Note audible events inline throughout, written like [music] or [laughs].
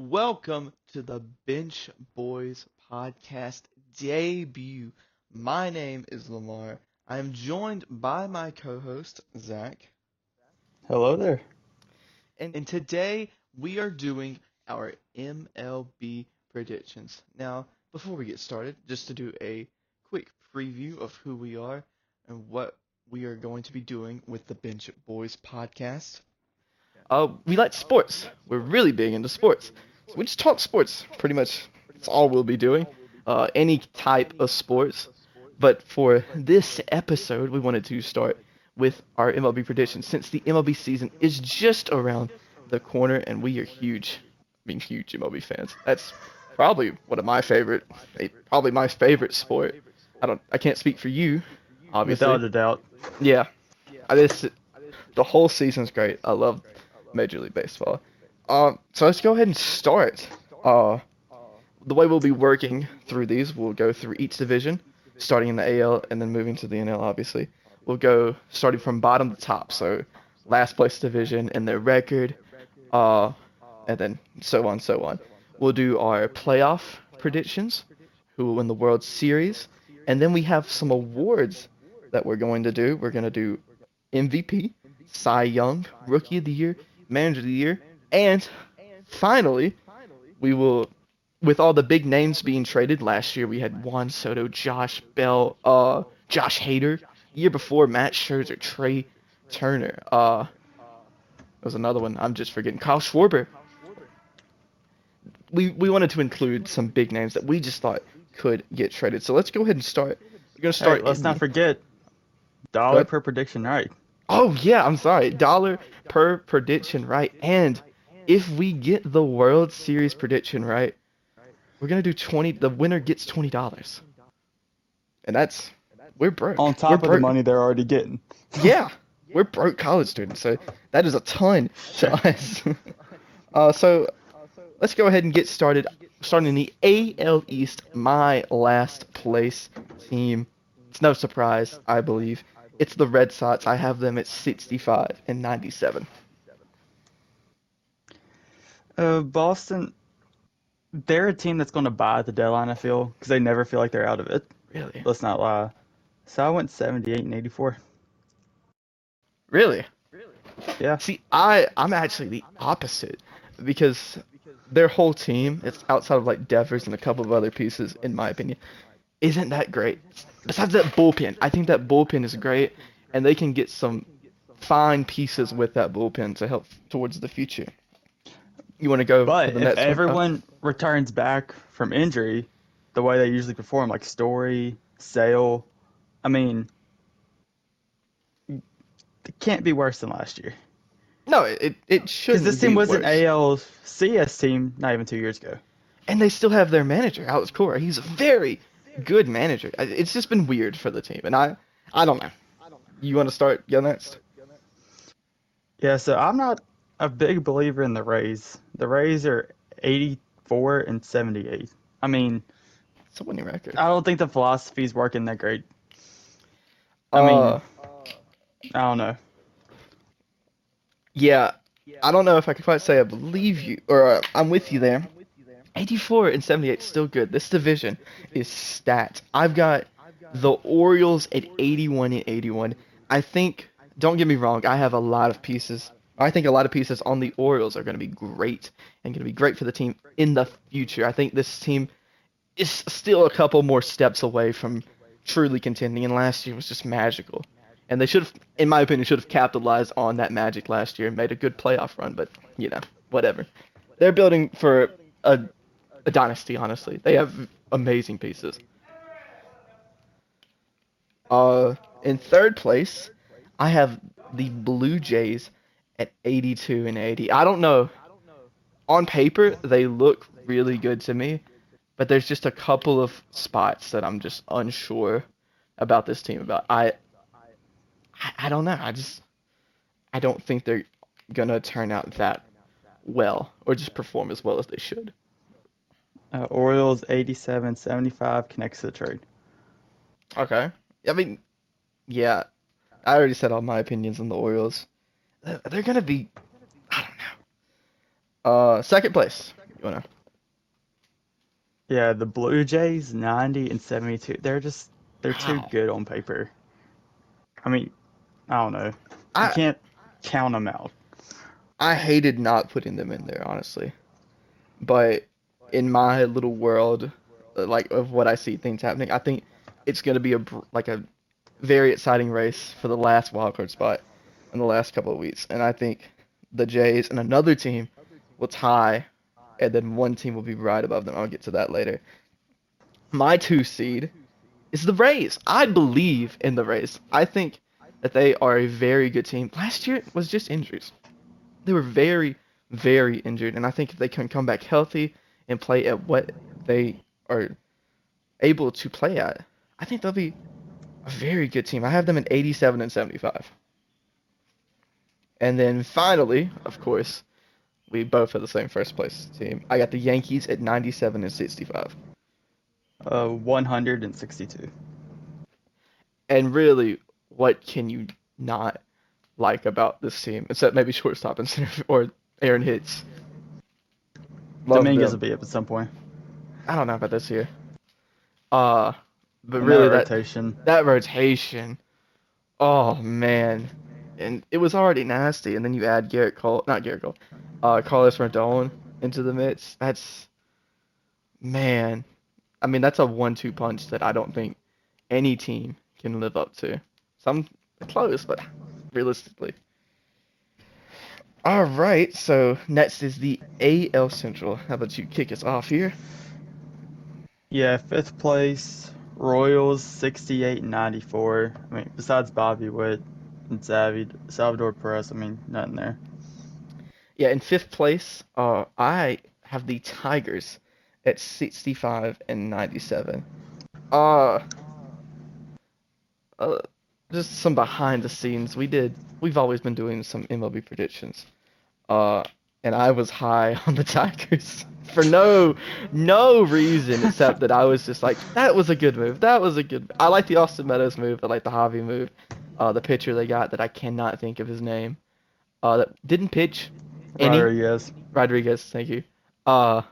Welcome to the Bench Boys podcast debut. My name is Lamar. I am joined by my co-host Zach, Hello there. and, and today we are doing our MLB predictions. Now, before we get started, just to do a quick preview of who we are and what we are going to be doing with the Bench Boys podcast. Uh, we like sports. We're really big into sports. So we just talk sports, pretty much. That's all we'll be doing. Uh, any type of sports. But for this episode, we wanted to start with our MLB predictions since the MLB season is just around the corner and we are huge, I mean huge MLB fans. That's probably one of my favorite, probably my favorite sport. I don't, I can't speak for you, obviously. Without a doubt. Yeah, I just the whole season's great. I love Major League Baseball. Um, so let's go ahead and start. Uh, the way we'll be working through these, we'll go through each division, starting in the AL and then moving to the NL. Obviously, we'll go starting from bottom to top. So last place division and their record, uh, and then so on, so on. We'll do our playoff predictions, who will win the World Series, and then we have some awards that we're going to do. We're going to do MVP, Cy Young, Rookie of the Year, Manager of the Year, and finally, we will, with all the big names being traded last year, we had Juan Soto, Josh Bell, uh, Josh Hader. Year before, Max Scherzer, Trea Turner. Uh, there was another one. I'm just forgetting. Kyle Schwarber. We we wanted to include some big names that we just thought could get traded. So let's go ahead and start. We're gonna start. Let's not forget dollar What? per prediction, right? Oh yeah, I'm sorry. Dollar per prediction, right? And if we get the World Series prediction right, we're gonna do twenty. The winner gets twenty dollars, and that's we're broke. On We're top of the money they're already getting. [laughs] Yeah, we're broke college students, so that is a ton [laughs] to us. [laughs] uh, so let's go ahead and get started. Starting in the AL East, my last place team. It's no surprise, I believe. It's the Red Sox. I have them at 65 and 97. Uh, Boston, they're a team that's going to buy at the deadline, I feel, because they never feel like they're out of it. Really? Let's not lie. So I went 78 and 84. Really? Really? Yeah. See, I I'm actually the opposite because their whole team, it's outside of like Devers and a couple of other pieces, in my opinion, isn't that great. Besides that bullpen, I think that bullpen is great, and they can get some fine pieces with that bullpen to help towards the future. You want to go? But the if Mets one, everyone returns back from injury the way they usually perform, like Story, Sale, I mean, it can't be worse than last year. no, it it should. Because this team was an ALCS team not even two years ago. and they still have their manager, Alex Cora. He's a very good manager. It's just been weird for the team, and I, I don't know. You want to start? Go next. Yeah, so I'm not a big believer in the Rays. The Rays are 84 and 78. I mean, It's a winning record. I don't think the philosophy is working that great. I mean, Uh, I don't know. yeah, I don't know if I can quite say I believe you, or uh, I'm with you there. 84 and 78 is still good. This division is stacked. I've got the Orioles at 81 and 81. I think, don't get me wrong, I have a lot of pieces. I think a lot of pieces on the Orioles are going to be great and going to be great for the team in the future. I think this team is still a couple more steps away from truly contending, and last year was just magical. And they should have, in my opinion, should have capitalized on that magic last year and made a good playoff run. But you know, whatever. They're building for a, a dynasty. Honestly, they have amazing pieces. Uh, in third place, I have the Blue Jays at 82 and 80. I don't know. On paper, they look really good to me, but there's just a couple of spots that I'm just unsure about this team. About I, I, I don't know. I just, I don't think they're gonna turn out that well or just perform as well as they should. Uh, Orioles 87 75 connects to the trade. Okay. I mean, yeah, I already said all my opinions on the Orioles. They're they're gonna be, I don't know. Uh, second place, You wanna? Yeah, the Blue Jays 90 and 72. They're just they're too good on paper. I mean, I don't know. You I can't count them out. I hated not putting them in there, honestly. But in my little world, uh, like of what I see things happening, I think it's gonna be a like a very exciting race for the last wildcard spot in the last couple of weeks, and I think the Jays and another team will tie, and then one team will be right above them. I'll get to that later. My two seed is the Rays. I believe in the Rays. I think that they are a very good team. Last year was just injuries they were very, very injured, and I think if they can come back healthy and play at what they are able to play at, I think they'll be a very good team. I have them at 87 and 75. And then finally, of course, we both have the same first place team. I got the Yankees at 97 and 65. Uh, 162. And really, what can you not like about this team, except maybe shortstop and center or Aaron Hicks? Love Dominguez them. will be up at some point. I don't know about this year. Uh, but And really that that rotation. that rotation. Oh man, and it was already nasty, and then you add Gerrit Cole, not Gerrit Cole, uh, Carlos Rodon into the mix. That's man. I mean, that's a one-two punch that I don't think any team can live up to. Some close, but realistically. All right, so next is the AL Central. How about you kick us off here? Yeah, fifth place. Royals 68 and 94. I mean, besides Bobby Witt and Salvador Perez, I mean, nothing there. Yeah, in fifth place, uh, I have the Tigers at 65 and 97. Uh, uh, just some behind the scenes. We did. We've always been doing some MLB predictions. Uh, and I was high [laughs] on the Tigers for no no reason except that I was just like that was a good move. That was a good. I like the Austin Meadows move. I like the Javy move. Uh, the pitcher they got that I cannot think of his name. Uh, that didn't pitch any Rodriguez. Rodriguez. Thank you. Uh,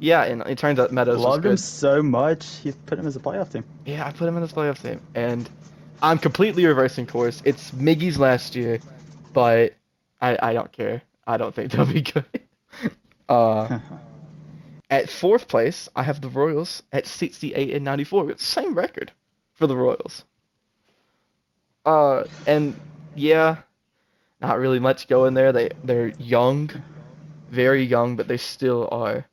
yeah, and it turns out Meadows Loved him so much, he put him as a playoff team. Yeah, I put him in this playoff team, and I'm completely reversing course. It's Miggy's last year, but I I don't care. I don't think [laughs] they'll be good. Uh, [laughs] at fourth place, I have the Royals at 68 and 94. Same record for the Royals. Uh, and yeah, not really much going there. They they're young, very young, but they still are.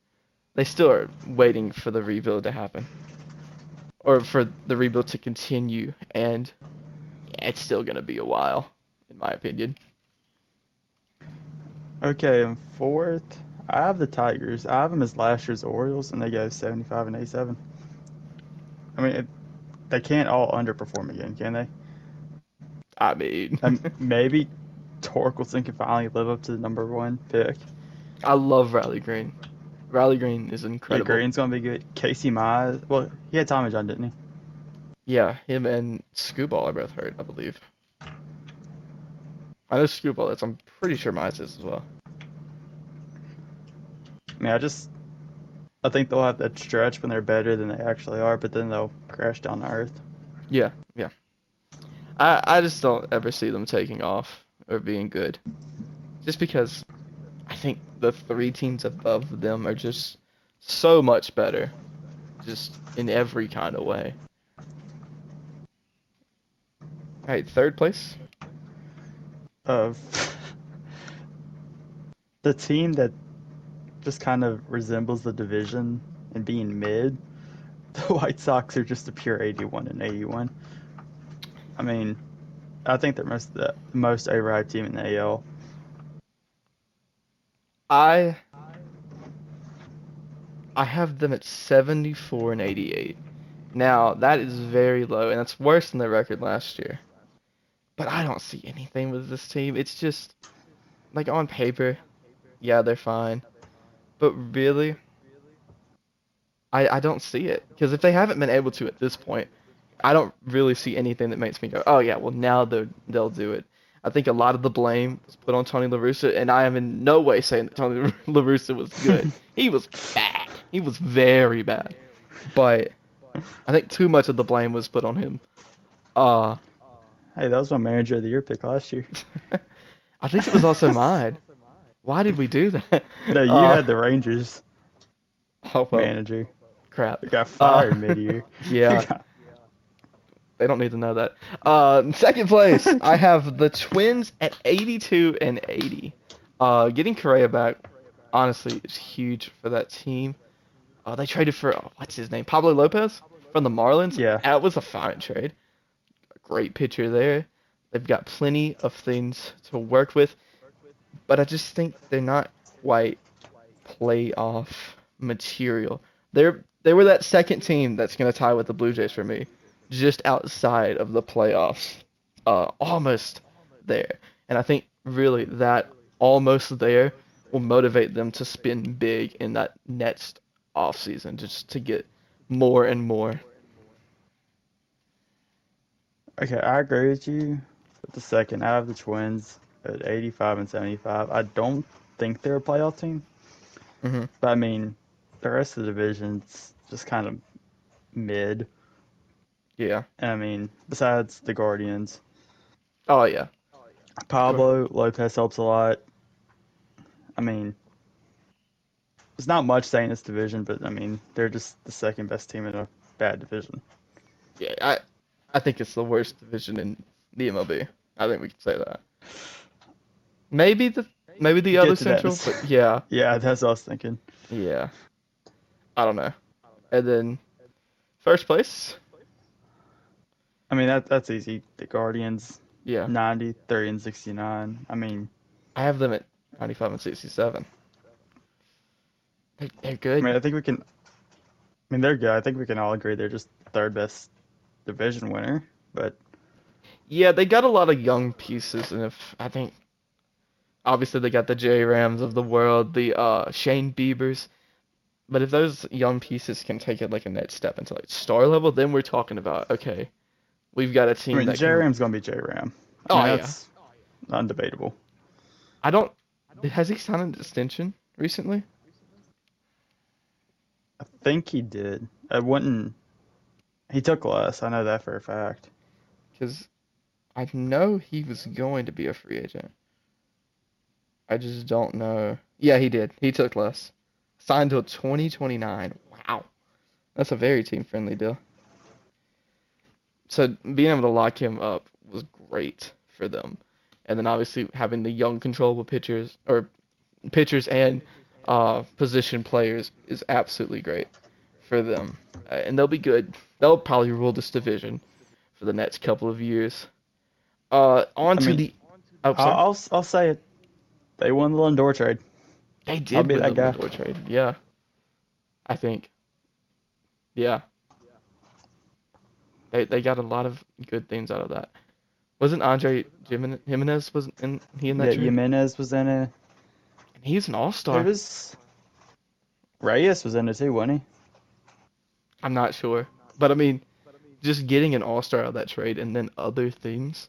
They still are waiting for the rebuild to happen, or for the rebuild to continue, and it's still gonna be a while, in my opinion. Okay, and fourth, I have the Tigers. I have them as last year's Orioles, and they go 75 and 87. I mean, it, they can't all underperform again, can they? I mean, [laughs] maybe Torkelson can finally live up to the number one pick. I love Riley Greene. Riley Greene is Yeah, incredible. Greene's gonna be good. Casey Mize, well, he had Tommy John, didn't he? Yeah, him and Skubal are both hurt, I believe. I know Skubal bullets? I'm pretty sure Mize is as well. I mean, I just, I think they'll have that stretch when they're better than they actually are, but then they'll crash down to earth. Yeah, yeah. I I just don't ever see them taking off or being good. Just because I think the three teams above them are just so much better. Just in every kind of way. Alright, third place. Of [laughs] the team that just kind of resembles the division and being mid, the [laughs] White Sox are just a pure 81 and 81. I mean, I think they're most the most overhyped team in the AL. I I have them at 74 and 88. Now, that is very low and that's worse than their record last year. But I don't see anything with this team. It's just like on paper, yeah, they're fine. But really I I don't see it because if they haven't been able to at this point, I don't really see anything that makes me go, "Oh yeah, well now they they'll do it." I think a lot of the blame was put on Tony La Russa, and I am in no way saying that Tony [laughs] La Russa was good. he was bad. He was very bad. But I think too much of the blame was put on him. Uh, Hey, that was my manager of the year pick last year. [laughs] I think it was also mine. Why did we do that? [laughs] No, you Uh, had the Rangers [laughs] oh, well, manager. crap. They got fired Uh, mid-year. Yeah, they don't need to know that. Uh, second place, I have the Twins at 82 and 80. Uh, getting Correa back, honestly, is huge for that team. Uh, they traded for oh, what's his name, Pablo Lopez from the Marlins. Yeah. that was a fine trade. Great pitcher there. They've got plenty of things to work with, but I just think they're not quite playoff material. They're they were that second team that's gonna tie with the Blue Jays for me, just outside of the playoffs, uh, almost there. And I think really that almost there will motivate them to spin big in that next off season, just to get more and more. Okay, I agree with you. With the second, I have the Twins at 85 and 75. I don't think they're a playoff team, hmm but I mean, the rest of the division's just kind of mid. Yeah. And I mean, besides the Guardians, Oh yeah. Pablo Lopez helps a lot. I mean, there's not much saying this division, but I mean, they're just the second best team in a bad division. Yeah. I I think it's the worst division in the MLB. I think we can say that. Maybe the maybe the Get other that. central, but yeah. [laughs] Yeah, that's what I was thinking. Yeah. I don't know. And then first place. I mean, that that's easy. The Guardians, Yeah. 90, 30, and 69. I mean, I have them at 95 and 67. They, they're I good. mean, I think we can. I mean, they're good. I think we can all agree they're just third best division winner. But Yeah, they got a lot of young pieces, and if I think, obviously they got the J Rams of the world, the uh Shane Biebers, but if those young pieces can take it like a next step into like star level, then we're talking about okay, we've got a team I mean, J can. Ram's gonna be J Ram. Oh, yeah. that's undebatable. I don't. Has he signed an extension recently? I think he did. I wouldn't. He took less. I know that for a fact. Because I know he was going to be a free agent. I just don't know. Yeah, he did. He took less. Signed till 2029. Wow. That's a very team friendly deal. So being able to lock him up was great for them. And then obviously having the young controllable pitchers or pitchers and uh, position players is absolutely great for them. Uh, and they'll be good. They'll probably rule this division for the next couple of years. Uh, on I to mean, the. Oh, I'll. I'll I'll say it. They won the Lindor trade. They did I'll be win that the guy. Lindor trade. Yeah. I think. Yeah. They they got a lot of good things out of that. Wasn't Andres Gimenez was in he in that Yeah, trade? Gimenez was in it. He's an all star. was Reyes was in it too, wasn't he? I'm not sure, but I mean, just getting an all star out of that trade and then other things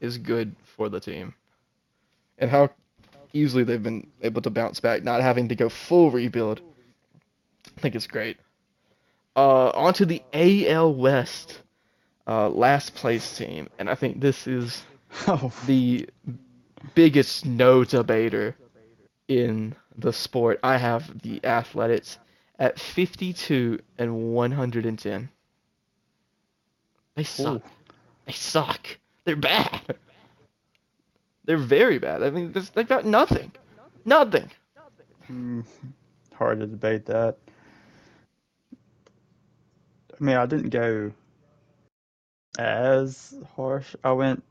is good for the team. And how easily they've been able to bounce back, not having to go full rebuild. I think it's great. Uh, on to the AL West, uh, last place team, and I think this is [laughs] Oh, the biggest no debater in the sport. I have the Athletics at 52 and 110. They suck. Ooh. They suck. They're bad. They're very bad. I mean, they've got nothing. Nothing. Hmm, hard to debate that. I mean, I didn't go as harsh. I went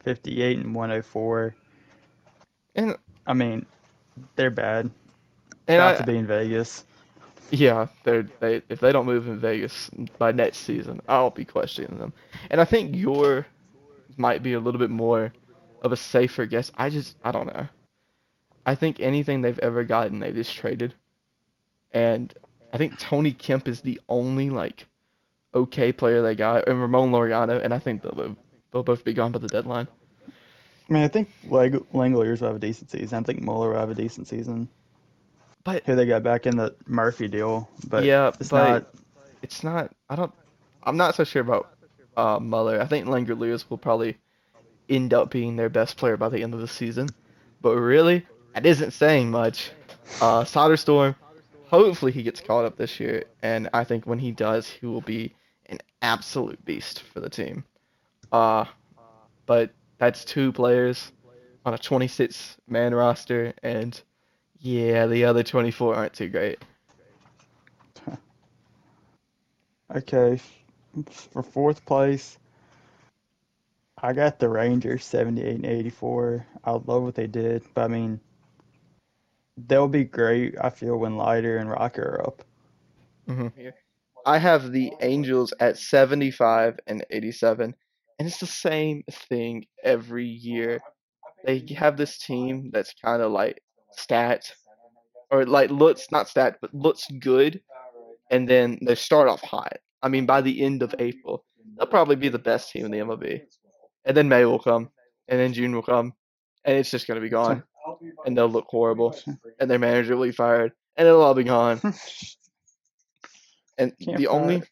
58 and 104. And I mean, they're bad. and About I, to be in Vegas. Yeah, they're they if they don't move in Vegas by next season, I'll be questioning them. And I think your might be a little bit more of a safer guess. I just I don't know. I think anything they've ever gotten, they just traded. And I think Tony Kemp is the only like okay player they got, and Ramon Laureano, and I think they'll they'll both be gone by the deadline. I mean, I think Lang- Langeliers will have a decent season. I think Muller will have a decent season. But Who they got back in the Murphy deal, but yeah, it's but not. it's not. I don't. I'm not so sure about uh, Muller. I think Langeliers will probably end up being their best player by the end of the season. But really, that isn't saying much. Uh, Soderstrom, hopefully he gets caught up this year, and I think when he does, he will be an absolute beast for the team. Uh, but that's two players on a 26 man roster, and yeah, the other 24 aren't too great. [laughs] Okay, for fourth place, I got the Rangers 78 and 84. I love what they did, but I mean, they'll be great, I feel, when Leiter and Rocker are up. hmm I have the Angels at 75 and 87, and it's the same thing every year. They have this team that's kind of like stat, or like looks not stat, but looks good, and then they start off hot. I mean, by the end of April, they'll probably be the best team in the MLB, and then May will come, and then June will come, and it's just gonna be gone, and they'll look horrible, and their manager will be fired, and it'll all be gone. And Can't the only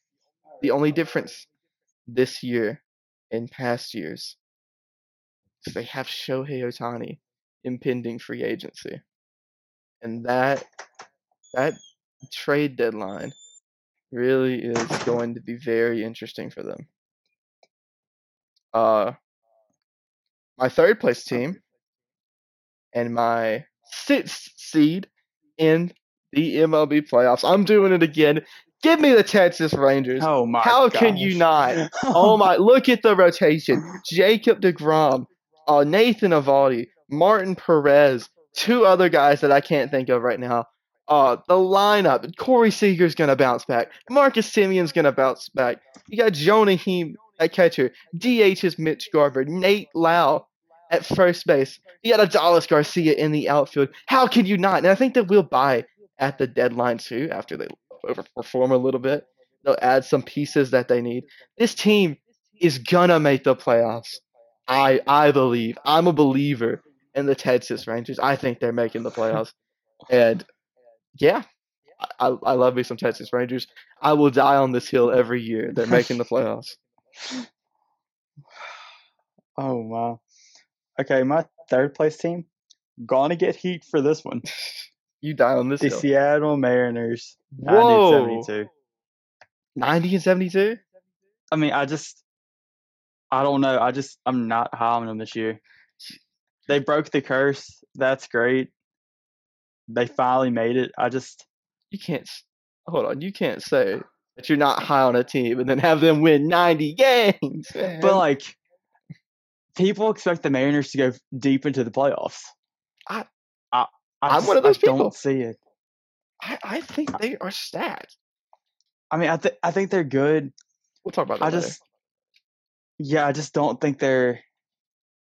the only difference this year in past years is they have Shohei Ohtani impending free agency. And that that trade deadline really is going to be very interesting for them. Uh my third place team and my sixth seed in the MLB playoffs. I'm doing it again. Give me the Texas Rangers. Oh my How can you not? [laughs] Oh my! Look at the rotation: Jacob Degrom, uh, Nathan Eovaldi, Martin Perez, two other guys that I can't think of right now. Uh, the lineup: Corey Seager's gonna bounce back. Marcus Semien's gonna bounce back. You got Jonah Heim at catcher. DH is Mitch Garver. Nate Lowe at first base. You got Adolis Garcia in the outfield. How can you not? And I think that we'll buy at the deadline too after they overperform a little bit. They'll add some pieces that they need. This team is gonna make the playoffs. I I believe. I'm a believer in the Texas Rangers. I think they're making the [laughs] playoffs. And yeah, I, I love me some Texas Rangers. I will die on this hill every year. They're making the playoffs. [sighs] Oh wow. Okay, my third place team gonna get heat for this one. [laughs] You die on this The hill. Seattle Mariners, 90 Whoa. and 72. 90 and 72? I mean, I just, I don't know. I just, I'm not high on them this year. They broke the curse. That's great. They finally made it. I just, You can't. Hold on. You can't say that you're not high on a team and then have them win 90 games. man. but like, people expect the Mariners to go deep into the playoffs. I- I, I I'm just- one of those I people. don't see it. I, I think they are stacked. I mean, I think I think they're good. We'll talk about that I later. just, yeah, I just don't think they're.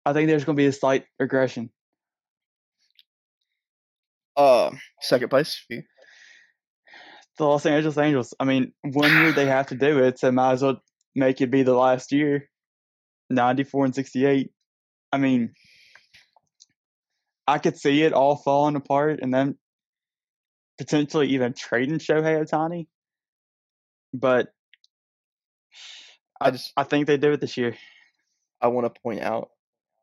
I think there's going to be a slight regression. Uh, second place for you. The Los Angeles Angels. I mean, one year they have to do it, so might as well make it be the last year. Ninety-four and sixty-eight. I mean, I could see it all falling apart, and then potentially even trading Shohei Ohtani. But I just I think they do it this year. I want to point out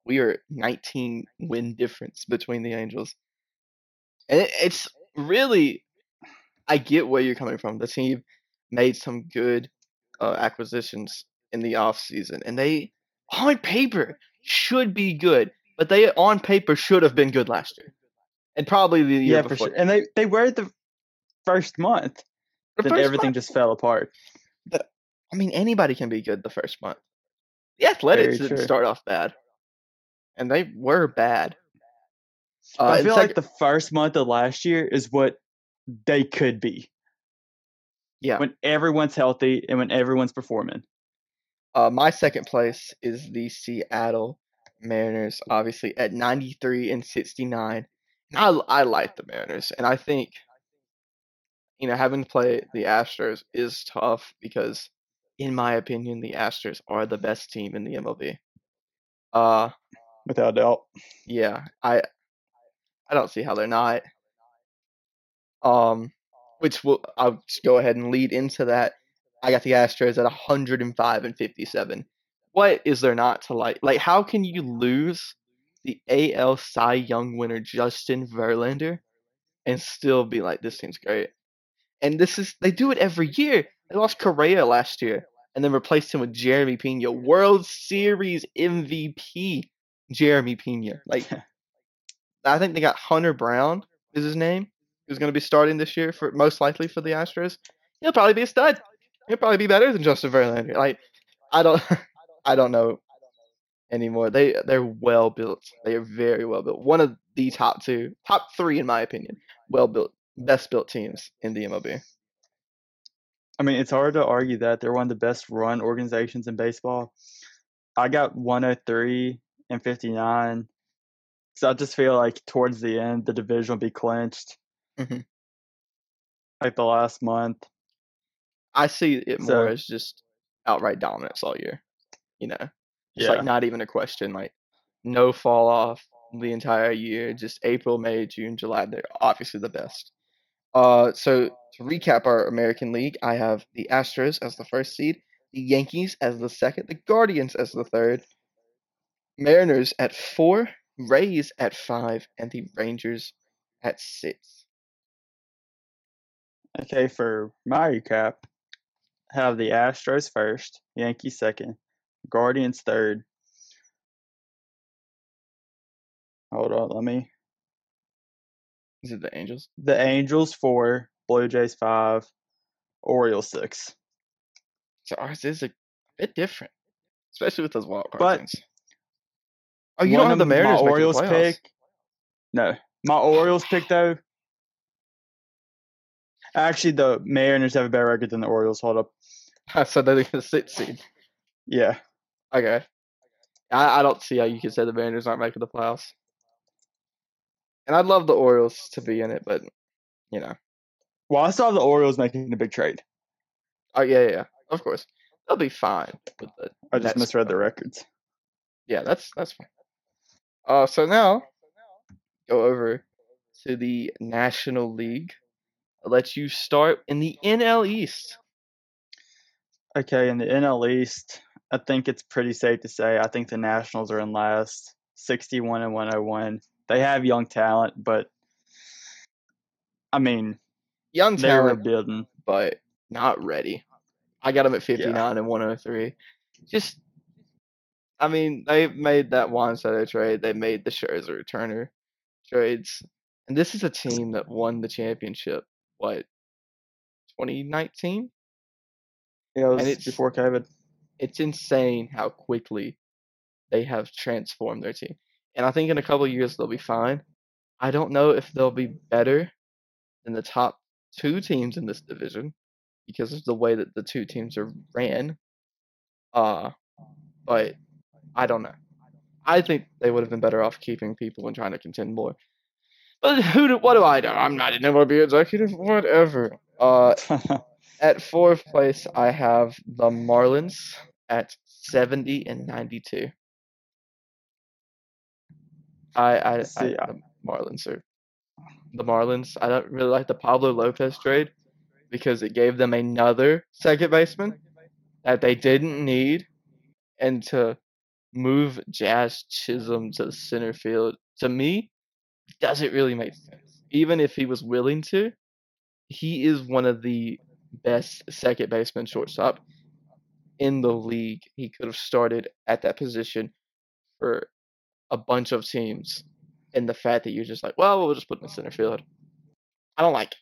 we are 19 win difference between the Angels, and it, it's really I get where you're coming from. The team made some good uh, acquisitions in the off season, and they on paper should be good, but they on paper should have been good last year, and probably the year Yeah, for before. sure. And they they were the first month. The Then first everything month- just fell apart. But, I mean, anybody can be good the first month. The Athletics Very didn't true. start off bad, and they were bad. Uh, I feel like the first month of last year is what they could be. Yeah. When everyone's healthy and when everyone's performing. Uh, my second place is the Seattle Mariners, obviously at 93 and 69. And I I like the Mariners, and I think you know having to play the Astros is tough because, in my opinion, the Astros are the best team in the MLB. Uh, without doubt. Yeah, I I don't see how they're not. Um, which will I'll just go ahead and lead into that. I got the Astros at 105 and 57. What is there not to like? Like, how can you lose the AL Cy Young winner Justin Verlander and still be like, this team's great? And this is they do it every year. They lost Correa last year and then replaced him with Jeremy Pena, World Series MVP Jeremy Pena. Like, [laughs] I think they got Hunter Brown is his name, who's going to be starting this year for most likely for the Astros. He'll probably be a stud. He'll probably be better than Justin Verlander. Like, I don't, [laughs] I don't know anymore. They they're well built. They are very well built. One of the top two, top three in my opinion, well built, best built teams in the MLB. I mean, it's hard to argue that they're one of the best run organizations in baseball. I got 103 and 59. So I just feel like towards the end, the division will be clinched. Mhm. Like the last month. I see it more as just outright dominance all year. You know, it's Yeah. like not even a question. Like no fall off the entire year. Just April, May, June, July. They're obviously the best. Uh, so to recap our American League, I have the Astros as the first seed, the Yankees as the second, the Guardians as the third, Mariners at four, Rays at five, and the Rangers at six. Okay, for my recap, have the Astros first, Yankees second, Guardians third. Hold on, let me. Is it the Angels? The Angels four, Blue Jays five, Orioles six. So ours is a bit different, especially with those wild card But teams. Oh, you One don't have the Mariners My the Orioles playoffs. pick. No, my Orioles pick though. Actually, the Mariners have a better record than the Orioles. Hold up. so they're the [laughs] sixth seed. Yeah, Okay. I, I don't see how you could say the Mariners aren't making the playoffs. And I'd love the Orioles to be in it, but you know. well, I saw the Orioles making a big trade. Oh yeah, yeah. Of course. They'll be fine with the I just misread the records. Yeah, that's that's fine. Uh so now go over to the National League. I'll let you start in the NL East. Okay, in the NL East, I think it's pretty safe to say I think the Nationals are in last, 61 and 101. They have young talent, but I mean, Young they were talent, building. but not ready. I got them at 59 and 103. Just, I mean, they made that Juan Soto trade. They made the Scherzer returner trades. And this is a team that won the championship, what, 2019? Yeah, it was it's- before COVID. It's insane how quickly they have transformed their team. And I think in a couple of years they'll be fine. I don't know if they'll be better than the top two teams in this division because of the way that the two teams are ran. Uh, but I don't know. I think they would have been better off keeping people and trying to contend more. But who do, what do I know? I'm not an MLB executive, whatever. Uh, [laughs] at fourth place, I have the Marlins at 70 and 92. I, I, I See, I- the Marlins are the Marlins. I don't really like the Pablo Lopez trade because it gave them another second baseman that they didn't need, and to move Jazz Chisholm to center field to me doesn't really make sense. Even if he was willing to, he is one of the best second baseman shortstop in the league. He could have started at that position for a bunch of teams. And the fact that you're just like, well, we'll just put him in center field. I don't like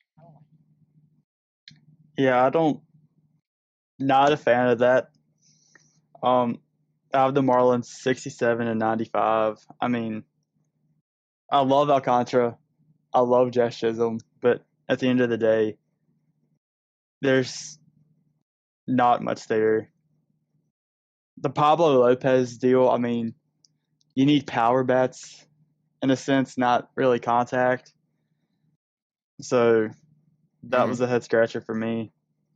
it. yeah, I don't. Not a fan of that. Um, I have the Marlins 67 and 95. I mean, I love Alcantara. I love Jazz Chisholm, but at the end of the day, there's not much there. The Pablo Lopez deal, I mean, you need power bats in a sense, not really contact. So that Mhm. was a head scratcher for me.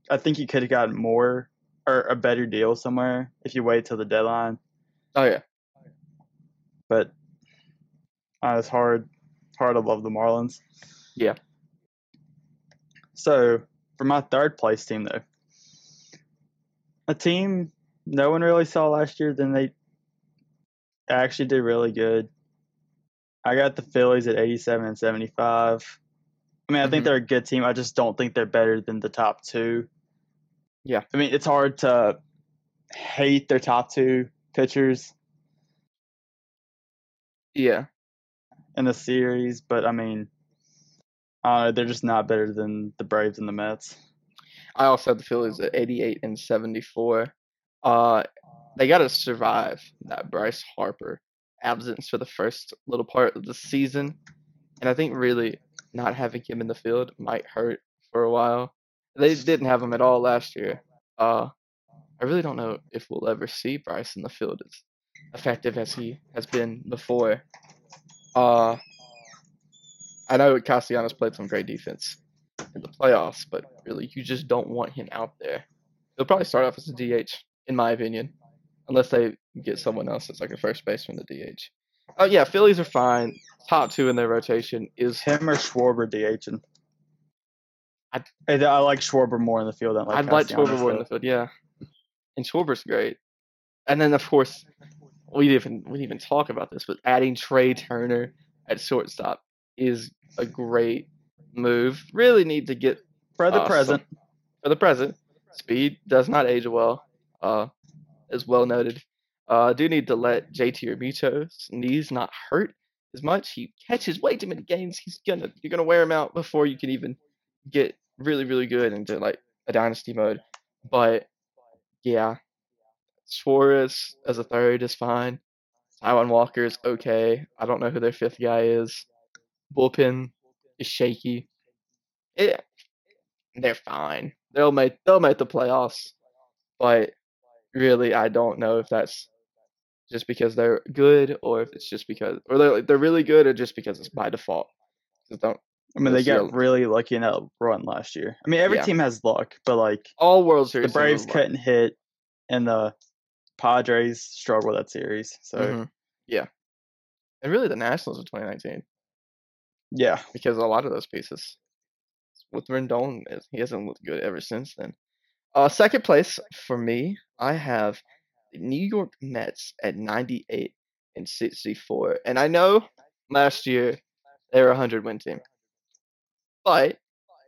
I think you could have gotten more or a better deal somewhere if you wait till the deadline. Oh, yeah. but uh, it's hard hard to love the Marlins. Yeah. So for my third place team though, a team no one really saw last year, then they actually did really good. I got the Phillies at 87 and 75. I mean, I think Mhm. they're a good team. I just don't think they're better than the top two. Yeah. I mean, it's hard to hate their top two pitchers Yeah. in the series, but I mean, uh, they're just not better than the Braves and the Mets. I also have the Phillies at 88 and 74. Uh, they got to survive that Bryce Harper absence for the first little part of the season, and I think really not having him in the field might hurt for a while. They didn't have him at all last year. Uh, I really don't know if we'll ever see Bryce in the field as effective as he has been before. Uh, I know Castellanos played some great defense in the playoffs, but really, you just don't want him out there. He'll probably start off as a DH, in my opinion, unless they get someone else that's like a first baseman, the DH. Oh yeah, Phillies are fine. Top two in their rotation is Him or Schwarber DHing. I, I like Schwarber more in the field than like I'd like Schwarber more in the field, yeah. And Schwarber's great. And then of course, we didn't even we didn't even talk about this, but adding Trea Turner at shortstop is a great move. Really need to get for the uh, some- present. for the present. Speed does not age well, uh, as well noted. Uh, do need to let JT Realmuto's knees not hurt as much. He catches way too many games. He's gonna you're gonna wear him out before you can even get really really good into like a dynasty mode. But yeah, Suarez as a third is fine. Taijuan Walker is okay. I don't know who their fifth guy is. Bullpen is shaky. It, they're fine. They'll make they'll make the playoffs, but really, I don't know if that's just because they're good or if it's just because or they're they're really good or just because it's by default. Just don't I mean, they got really lucky in that run last year. I mean, every Yeah. team has luck, but like all World Series, the Braves couldn't hit, and the Padres struggled that series. So Mhm. Yeah, and really the Nationals of 2019 yeah, because a lot of those pieces with Rendon, he hasn't looked good ever since then. Uh, second place for me, I have the New York Mets at 98 and 64, and I know last year they were a 100 win team, but,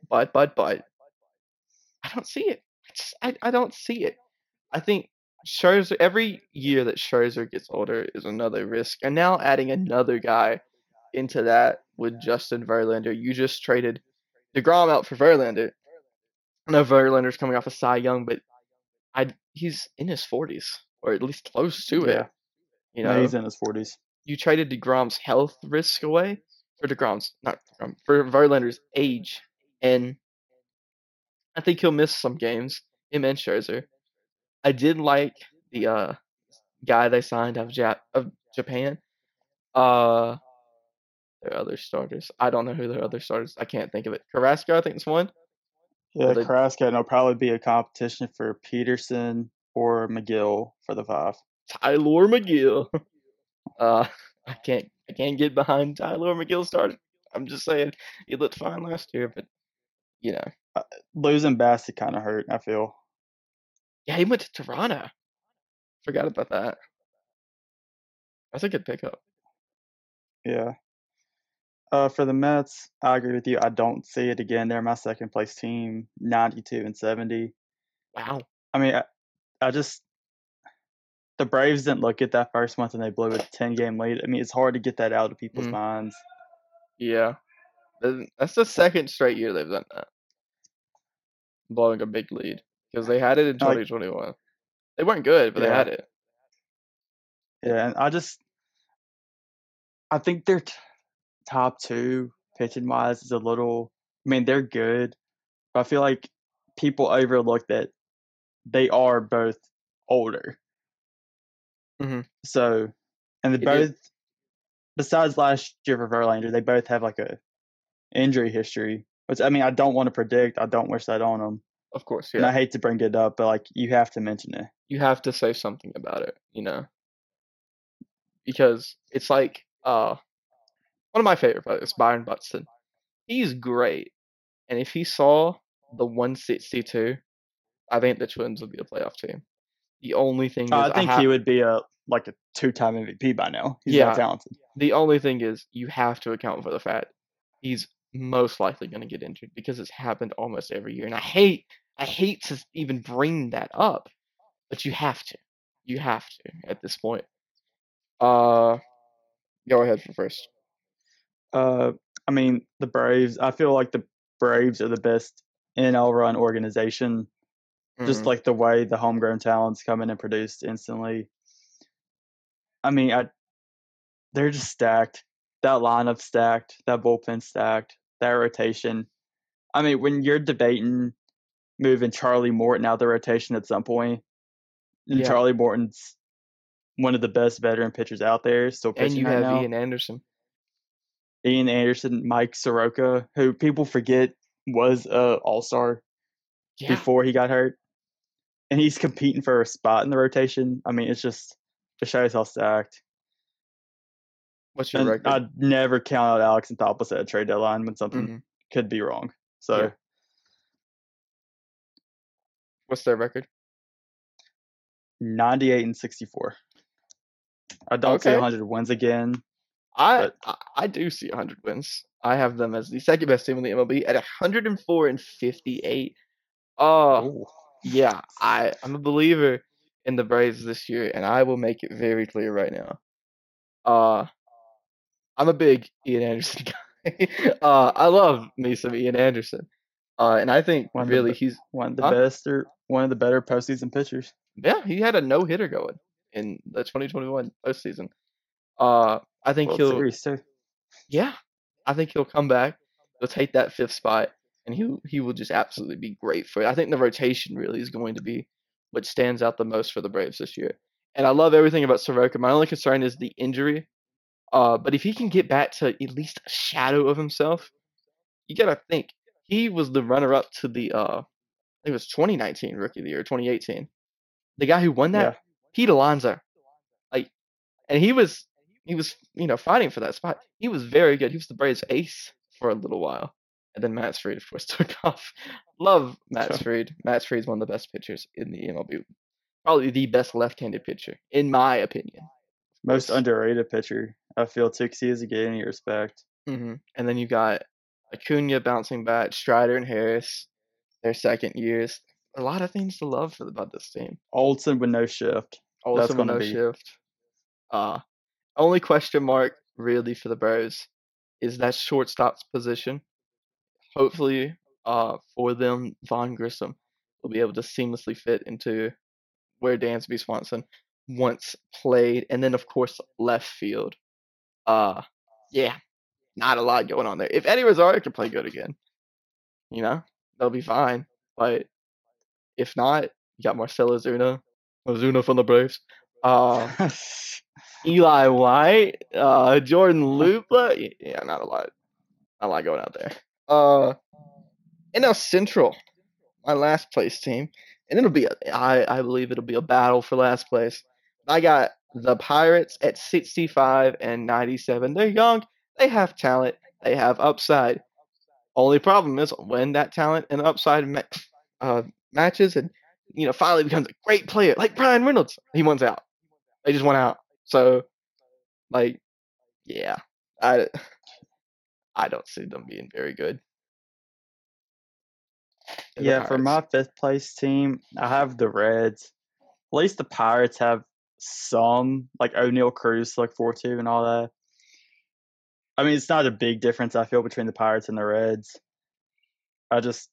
but, but, but, I don't see it. I, just, I, I don't see it. I think Scherzer every year that Scherzer gets older is another risk, and now adding another guy into that with Justin Verlander, you just traded Degrom out for Verlander. I know Verlander's coming off a Cy Young, but I he's in his forties or at least close to it. Yeah. You no, know, he's in his forties. you traded Degrom's health risk away for Degrom's not Degrom, for Verlander's age, and I think he'll miss some games. Him and Scherzer. I did like the uh guy they signed out of, Jap- of Japan. Uh, their other starters. I don't know who their other starters. I can't think of it. Carrasco, I think is one. Yeah, they- Carrasco and it'll probably be a competition for Peterson or Megill for the five. Tylor Megill. [laughs] Uh, I can't I can't get behind Tylor Megill starting. I'm just saying he looked fine last year, but you know, Losing Bassitt kind of hurt. I feel. yeah, he went to Toronto. Forgot about that. That's a good pickup. Yeah. Uh, for the Mets, I agree with you. I don't see it again. They're my second place team, 92 and 70. Wow. I mean, I, I just the Braves didn't look at that first month and they blew a 10 game lead. I mean, it's hard to get that out of people's Mhm. minds. Yeah. That's the second straight year they've done that. Blowing a big lead. Because they had it in Like- 2021. They weren't good, but they had it. Yeah, and I just I think their t- top two pitching wise is a little. I mean, they're good, but I feel like people overlook that they are both older. Mhm. So, and they both, is- besides last year for Verlander, they both have like a injury history. Which I mean, I don't want to predict. I don't wish that on them, Of course, and I hate to bring it up, but like you have to mention it. You have to say something about it, you know. because it's like uh one of my favorite players, Byron Buxton. He's great, and if he saw the 162, I think the Twins would be a playoff team. The only thing is, Uh, I think ha- he would be a like a two-time MVP by now. He's Yeah. talented. the only thing is you have to account for the fact he's most likely going to get injured because it's happened almost every year and i hate i hate to even bring that up but you have to you have to at this point uh go ahead for first Uh, I mean, the Braves. I feel like the Braves are the best NL run organization. Just Mhm. like the way the homegrown talents come in and produced instantly. I mean, I they're just stacked. That lineup stacked. That bullpen stacked. That rotation. I mean, when you're debating moving Charlie Morton out of the rotation at some point, and Yeah. Charlie Morton's one of the best veteran pitchers out there, still pitching and you right have now. ian anderson Ian Anderson, Mike Soroka, who people forget was a All Star yeah before he got hurt, and he's competing for a spot in the rotation. I mean, it's just it shows how stacked. what's your And record I'd never count out Alex Anthopoulos at a trade deadline when something Mhm. could be wrong. So Yeah. what's their record 98 and 64. I don't see Okay. 100 wins again. I, But- I I do see 100 wins. I have them as the second best team in the MLB at 104 and 58. Oh, Ooh. Yeah. I I'm a believer in the Braves this year, and I will make it very clear right now. Uh, I'm a big Ian Anderson [laughs] guy. uh, I love me some Ian Anderson. Uh, and I think One of the really he's One of the Huh? best or one of the better postseason pitchers. yeah he had a no hitter going in the 2021 postseason. Uh, I think World he'll. Yeah, I think he'll come back. He'll take that fifth spot, and he he will just absolutely be great for it. I think the rotation really is going to be what stands out the most for the Braves this year. And I love everything about Soroka. My only concern is the injury. Uh, but if he can get back to at least a shadow of himself, you gotta think he was the runner-up to the uh, I think it was 2019 Rookie of the Year, 2018. The guy who won that, Yeah. Pete Alonso, like, and he was he was you know fighting for that spot. He was very good. He was the Braves ace for a little while, and then Max Fried of course [laughs] took off. Love Max Sure. Fried. Max Fried's one of the best pitchers in the MLB. Probably the best left-handed pitcher in my opinion. Most underrated pitcher. I feel too, 'cause he doesn't get any respect. hmm And then you got Acuna bouncing back, Strider and Harris, their second years. A lot of things to love for about this team. Olson with no shift. That's with no be- shift. Uh only question mark really for the Braves is that shortstop's position. Hopefully, uh, for them, Vaughn Grissom will be able to seamlessly fit into where Dansby Swanson once played, and then of course left field. Uh, yeah, not a lot going on there. If Eddie Rosario can play good again, you know, they'll be fine. But if not, you got Marcelo Zuna, Ozuna from the Braves. Uh, Eli White, uh, Jordan [laughs] Luplow. Yeah, not a lot, not a lot going out there. Uh, NL Central, my last place team, and it'll be, a, I, I believe it'll be a battle for last place. I got the Pirates at 65 and 97. They're young, they have talent, they have upside. Only problem is when that talent and upside ma- uh, matches, and you know, finally becomes a great player like Bryan Reynolds. He wants out. They just went out. So, like, yeah, I, I don't see them being very good. They're yeah, for my fifth place team, I have the Reds. At least the Pirates have some, like Oneil Cruz, like 4 2 and all that. I mean, it's not a big difference, I feel, between the Pirates and the Reds. I just.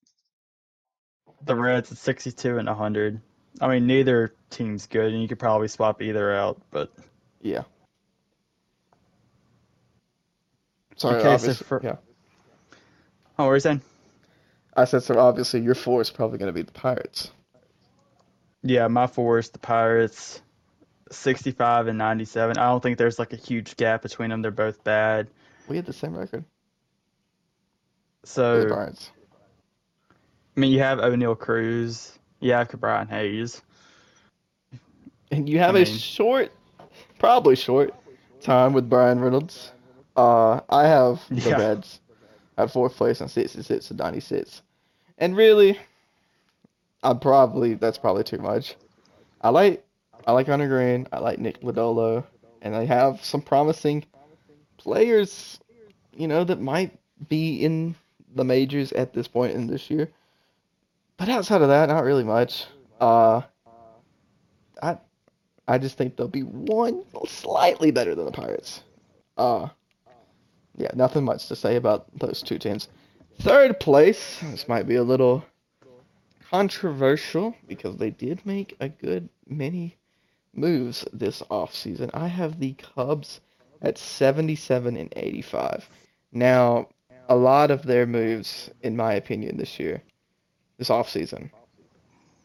The Reds at 62 and 100. I mean, neither team's good, and you could probably swap either out, but yeah. Sorry, Okay, so for- yeah. oh, what were you saying? I said so. Obviously, your four is probably going to be the Pirates. Yeah, my four is the Pirates, 65 and 97. I don't think there's like a huge gap between them. They're both bad. We had the same record. for the So, Pirates. I mean, you have Oneil Cruz, you have Brian Hayes. And you have I a mean- short, probably short, time with Bryan Reynolds. Uh, I have [laughs] the Yeah. Reds at fourth place on 66 to 96. And really, I'm probably that's probably too much. I like I like Hunter Greene. I like Nick Lodolo, and they have some promising players, you know, that might be in the majors at this point in this year. But outside of that, not really much. Uh, I I just think they'll be one slightly better than the Pirates. Uh, yeah, nothing much to say about those two teams. Third place, this might be a little controversial because they did make a good many moves this offseason. I have the Cubs at 77 and 85. Now, a lot of their moves, in my opinion, this year, this offseason,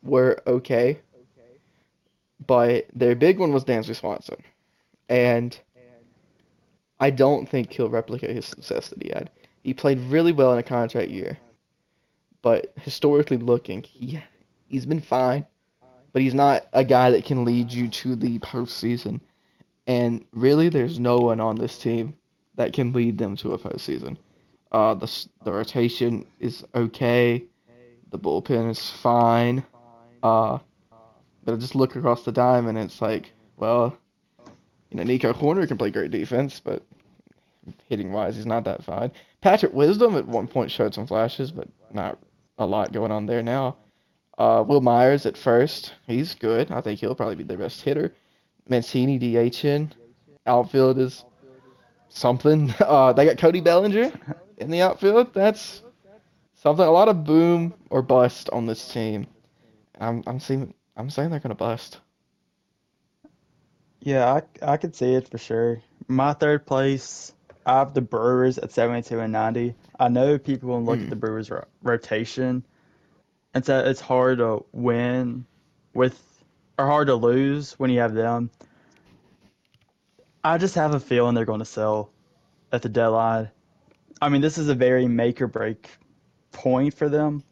were okay. But their big one was Dansby Swanson. And I don't think he'll replicate his success that he had. He played really well in a contract year. But historically looking, he he's been fine. But he's not a guy that can lead you to the postseason. And really, there's no one on this team that can lead them to a postseason. Uh, the the rotation is okay. The bullpen is fine. Uh, but I just look across the diamond, and it's like, well, you know, Nico Hoerner can play great defense, but hitting wise, he's not that fine. Patrick Wisdom at one point showed some flashes, but not a lot going on there now. Uh, Wil Myers at first, he's good. I think he'll probably be their best hitter. Mancini DHing. Outfield is something. [laughs] Uh, they got Cody Bellinger in the outfield. That's something. A lot of boom or bust on this team. I'm I'm seeing I'm saying they're gonna bust. Yeah, I, I could see it for sure. My third place, I have the Brewers at 72 and 90. I know people will look Hmm. at the Brewers ro- rotation and so it's hard to win with, or hard to lose when you have them. I just have a feeling they're going to sell at the deadline. I mean, this is a very make or break point for them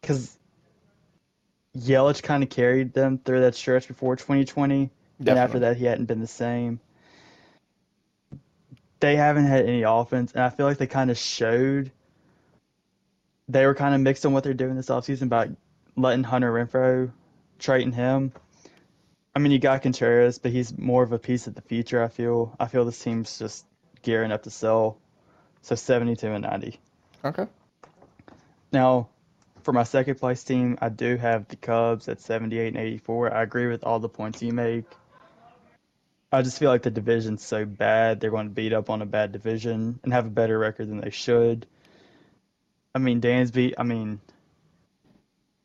because Yelich kind of carried them through that stretch before 2020. And after that, he hadn't been the same. They haven't had any offense, and I feel like they kind of showed they were kind of mixed on what they're doing this offseason by letting Hunter Renfroe, trading him. I mean, you got Contreras, but he's more of a piece of the future. I feel. I feel this team's just gearing up to sell. So 72 and 90. Okay. Now, for my second place team, I do have the Cubs at 78 and 84. I agree with all the points you make. I just feel like the division's so bad, they're going to beat up on a bad division and have a better record than they should. I mean, Dansby, I mean,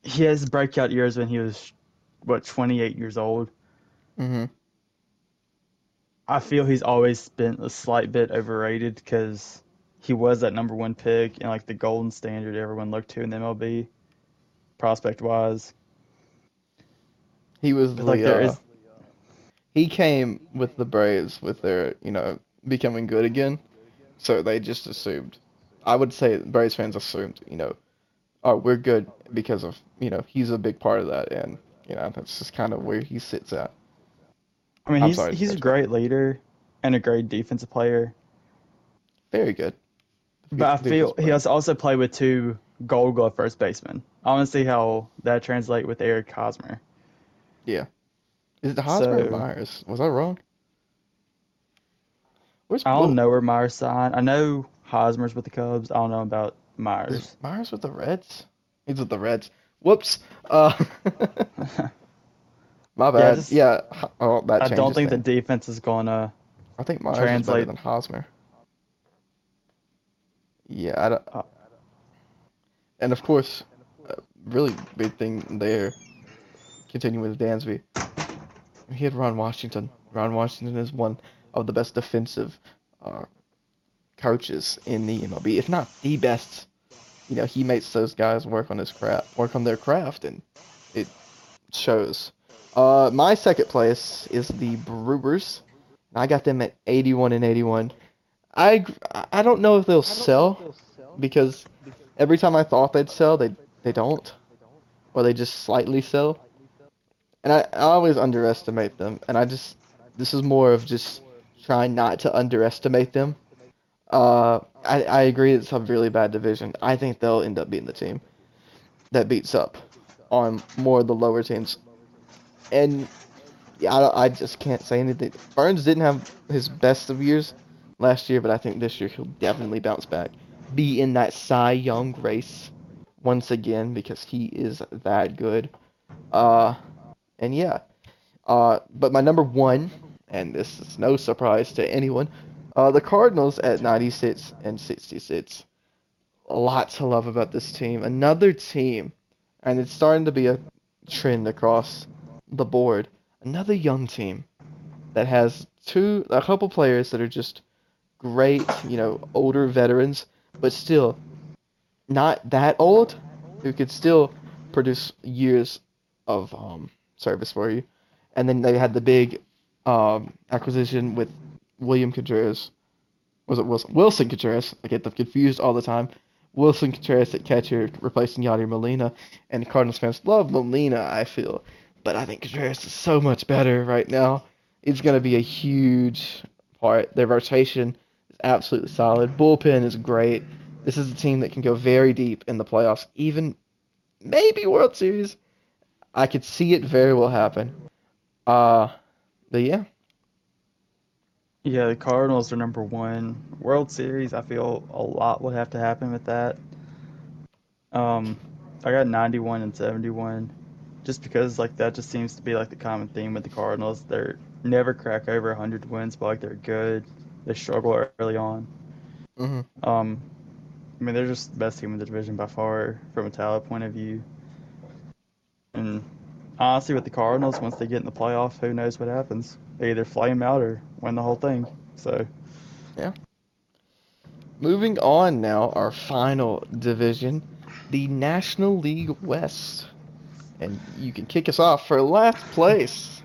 he has breakout years when he was, what, 28 years old. Mm-hmm. I feel he's always been a slight bit overrated because he was that number one pick and like the golden standard everyone looked to in the MLB, prospect wise. He was But, like, the, there uh, is- he came with the Braves with their you know becoming good again, so they just assumed. I would say Braves fans assumed you know, oh we're good because of you know he's a big part of that and you know that's just kind of where he sits at. I mean, I'm he's sorry, he's a great leader and a great defensive player. Very good. But I feel he has also played with two Gold Glove first basemen. I want to see how that translate with Eric Hosmer. Is it Hosmer or so- Myers? Was I wrong? Where's I don't know where Myers signed. I know Hosmer's with the Cubs. I don't know about Is Myers. Myers with the Reds? He's with the Reds. Whoops. Uh, [laughs] my bad. just- Yeah. oh, that I don't think the defense is gonna. I think Myers is better than Hosmer. Yeah, I don't, Uh, and of course, really big thing there. Continuing with Dansby, he had Ron Washington. Ron Washington is one of the best defensive uh, coaches in the MLB, if not the best. You know, he makes those guys work on his craft, work on their craft, and it shows. Uh, my second place is the Brewers. I got them at 81 and 81. I I don't know if they'll sell because every time I thought they'd sell, they they don't, or they just slightly sell. And I, I always underestimate them, and I just This is more of just trying not to underestimate them. Uh, I, I agree it's a really bad division. I think they'll end up being the team that beats up on more of the lower teams. And yeah, I, I just can't say anything. Burns didn't have his best of years last year, but I think this year he'll definitely bounce back. Be in that Cy Young race once again because he is that good. Uh, and yeah. Uh, but my number one, and this is no surprise to anyone, uh, the Cardinals at 96 and 66. A lot to love about this team. Another team, and it's starting to be a trend across the board. Another young team that has two, a couple players that are just great, you know, older veterans, but still not that old, who could still produce years of um, service for you. And then they had the big um, acquisition with William Contreras. Was it Willson? Willson Contreras. I get them confused all the time. Willson Contreras at catcher, replacing Yadier Molina. And Cardinals fans love Molina, I feel. But I think Contreras is so much better right now. It's going to be a huge part. Their rotation is absolutely solid. Bullpen is great. This is a team that can go very deep in the playoffs, even maybe World Series. I could see it very well happen. Uh, but yeah, Yeah, the Cardinals are number one. World Series, I feel a lot would have to happen with that. Um, I got 91 and 71, just because like that just seems to be like the common theme with the Cardinals. They're never crack over 100 wins, but like they're good. They struggle early on. hmm Um, I mean, they're just the best team in the division by far from a talent point of view. And honestly, with the Cardinals, once they get in the playoff, who knows what happens? They either flame out or win the whole thing. So, yeah. Moving on now, our final division, the National League West. And you can kick us off for last place.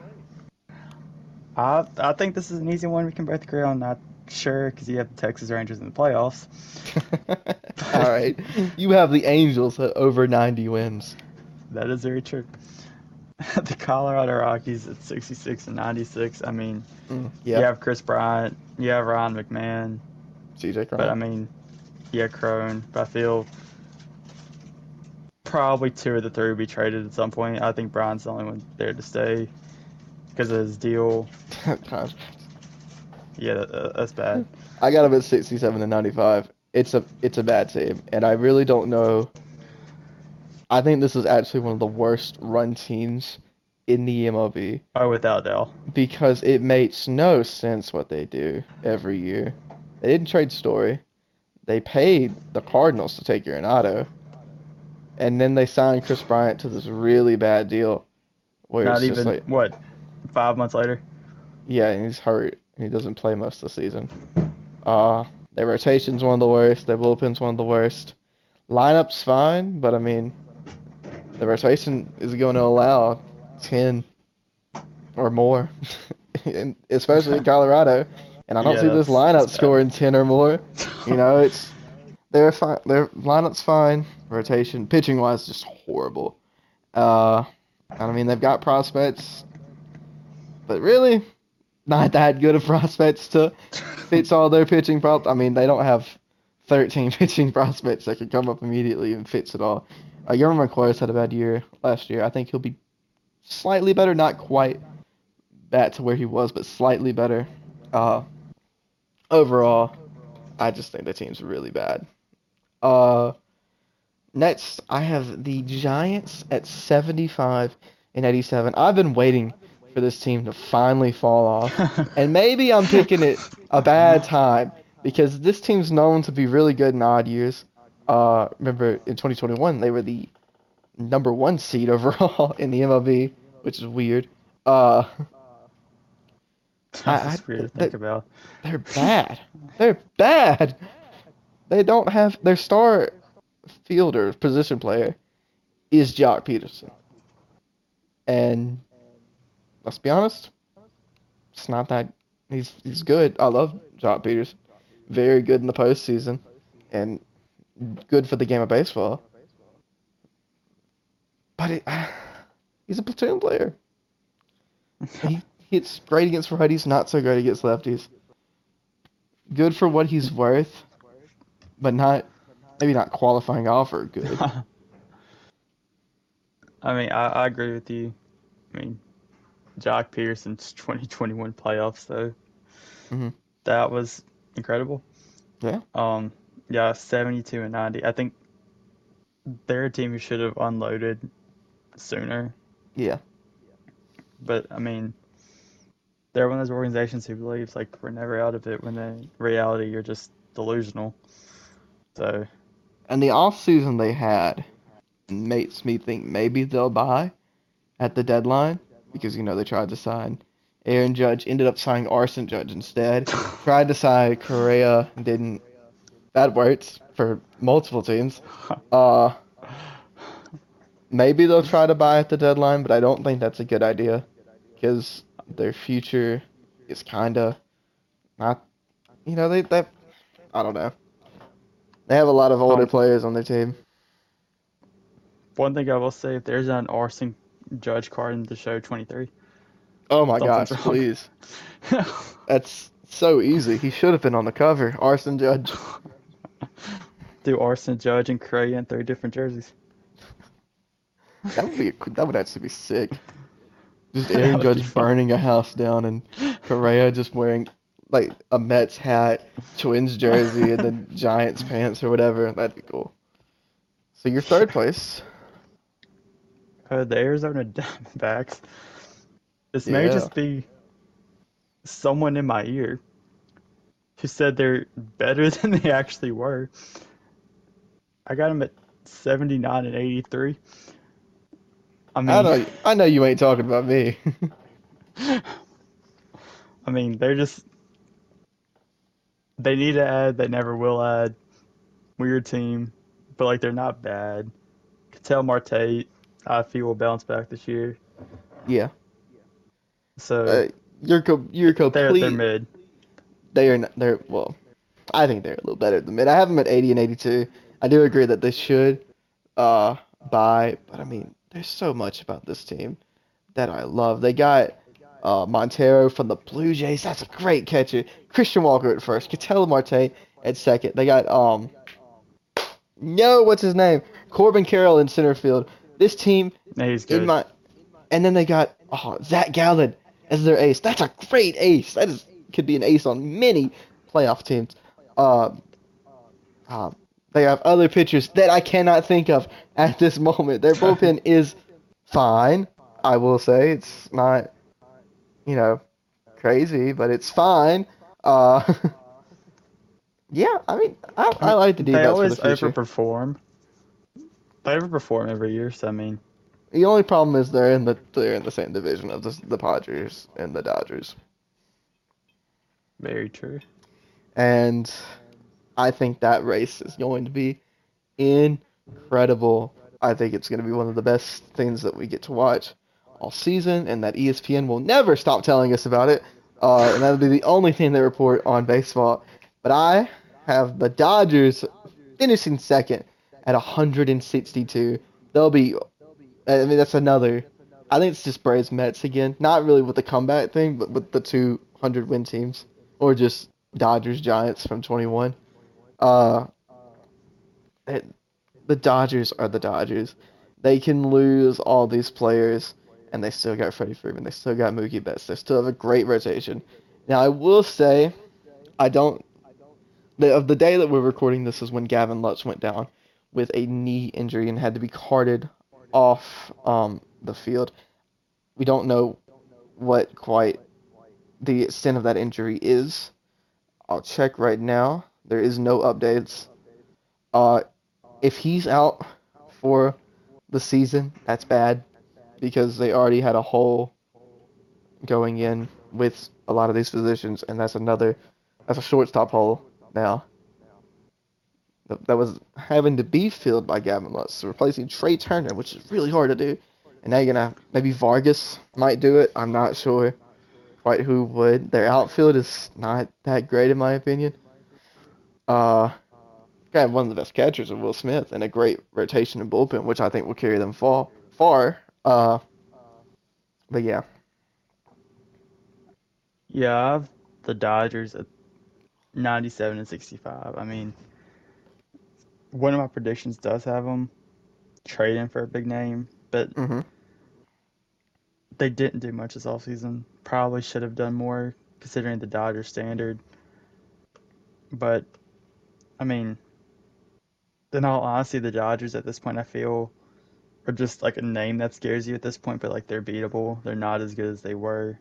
I I think this is an easy one we can both agree on. I'm not sure because you have the Texas Rangers in the playoffs. [laughs] All right. You have the Angels at over 90 wins. That is very true. [laughs] the Colorado Rockies at 66 and 96. I mean, Mm, you have Kris Bryant, you have Ryan McMahon, CJ but I mean, yeah, Cron. But I feel probably two of the three will be traded at some point. I think Bryant's the only one there to stay because of his deal. [laughs] Yeah, that, that's bad. I got him at 67 and 95. It's a it's a bad team, and I really don't know. I think this is actually one of the worst run teams in the MLB Oh, without doubt. because it makes no sense what they do every year. They didn't trade Story. They paid the Cardinals to take Arenado, and then they signed Kris Bryant to this really bad deal. Where Not even like, what five months later. Yeah, and he's hurt. and He doesn't play most of the season. Uh, their rotation's one of the worst. Their bullpen's one of the worst. Lineup's fine, but I mean, the rotation is going to allow ten or more, [laughs] and especially in [laughs] Colorado. And I don't Yeah, see this lineup scoring ten or more. You know, [laughs] it's they're fine. Their lineup's fine. Rotation, pitching wise, just horrible. Uh, I mean, they've got prospects, but really, not that good of prospects to fix all their pitching problems. I mean, they don't have 13 pitching prospects that could come up immediately and fix it all. Uh, Guillermo McClures had a bad year last year. I think he'll be slightly better, not quite back to where he was, but slightly better. Uh, overall, I just think the team's really bad. Uh, next, I have the Giants at 75 and 87. I've been waiting for this team to finally fall off. [laughs] And maybe I'm picking it a bad time because this team's known to be really good in odd years. Uh, remember in 2021 they were the number one seed [laughs] overall in the MLB, which is weird. Uh, [laughs] That's I- weird to think about. they're bad. They're bad. They don't have their star fielder position player is Joc Pederson. And let's be honest, it's not that he's he's good. I love Joc Pederson. Very good in the postseason and good for the game of baseball. But it, [sighs] he's a platoon player. He [laughs] It's great against righties, not so great against lefties. Good for what he's worth, but not maybe not qualifying offer good. [laughs] I mean, I, I agree with you. I mean, Joc Pederson's [laughs] 2021 playoffs, though, Mhm. that was incredible. Yeah. Um, yeah, 72 and 90. I think they're a team who should have unloaded sooner. Yeah. But I mean, they're one of those organizations who believes like we're never out of it when in reality you're just delusional. So And the off season they had makes me think maybe they'll buy at the deadline because you know they tried to sign Aaron Judge, ended up signing Arson Judge instead. [laughs] tried to sign Correa, didn't. That works for multiple teams. [laughs] Uh, maybe they'll try to buy at the deadline, but I don't think that's a good idea because their future is kind of not. You know they they. I don't know. They have a lot of older Um, players on their team. one thing I will say, if there's an Arson Judge card in the show 23, Oh my gosh, wrong. please. [laughs] That's so easy. He should have been on the cover. Arson Judge. [laughs] [laughs] do Arson Judge and Correa in three different jerseys. That would be a, that would actually be sick. Just Aaron Judge burning a house down and Correa just wearing like a Mets hat, Twins jersey, and then [laughs] Giants pants or whatever. That'd be cool. So you're third place. Uh, the Arizona [laughs] Diamondbacks. This may Yeah. just be someone in my ear who said they're better [laughs] than they actually were. I got them at 79 and 83. I mean, I know I know you ain't talking about me. [laughs] I mean, they're just they need to add, they never will add. Weird team, but like they're not bad. Ketel Marte, I feel will bounce back this year. yeah. So Uh, you're co- you're they're they're mid. They are not, they're well i think they're a little better than mid. I have them at 80 and 82 i do agree that they should uh buy but i mean there's so much about this team that i love. They got uh montero from the blue jays. That's a great catcher. Christian walker at first. Ketel marte at second. They got um no what's his name? Corbin carroll in center field. This team Yeah, he's good. in my and then they got oh, Zach Gallen as their ace. That's a great ace. That is could be an ace on many playoff teams. Uh, uh, they have other pitchers that I cannot think of at this moment. Their bullpen [laughs] is fine. I will say it's not, you know, crazy, but it's fine. Uh, [laughs] yeah, I mean, I, I like the D. they defense for always the future. overperform. They overperform every year, so I mean, The only problem is they're in the they're in the same division of the the Padres and the Dodgers, very true. and I think that race is going to be incredible. I think it's going to be one of the best things that we get to watch all season, and that ESPN will never stop telling us about it. Uh, and that'll be the only thing they report on baseball. But I have the Dodgers finishing second at 162. They'll be I mean, that's another. I think it's just Braves Mets again. Not really with the comeback thing, but with the 200 win teams, or just Dodgers Giants from 21. Uh, it, the Dodgers are the Dodgers. They can lose all these players, and they still got Freddie Freeman. They still got Mookie Betts. They still have a great rotation. Now, I will say, I don't. The, of the day that we're recording this is when Gavin Lux went down with a knee injury and had to be carted off um, the field. We don't know what quite the extent of that injury is. I'll check right now. There is no updates. Uh, if he's out for the season, that's bad because they already had a hole going in with a lot of these positions, and that's another that's a shortstop hole now. That was having to be filled by Gavin Lux, replacing Trea Turner, which is really hard to do. And now you're gonna maybe Vargas might do it. I'm not sure quite who would. Their outfield is not that great in my opinion. Uh, got one of the best catchers in Will Smith and a great rotation and bullpen, which I think will carry them far. Far. Uh, but yeah, Yeah, I have the Dodgers at 97 and 65. I mean, one of my predictions does have them trading for a big name, but Mm-hmm. They didn't do much this offseason. Probably should have done more considering the Dodgers standard. But, I mean, in all honesty, the Dodgers at this point, I feel, are just like a name that scares you at this point, but like they're beatable. They're not as good as they were.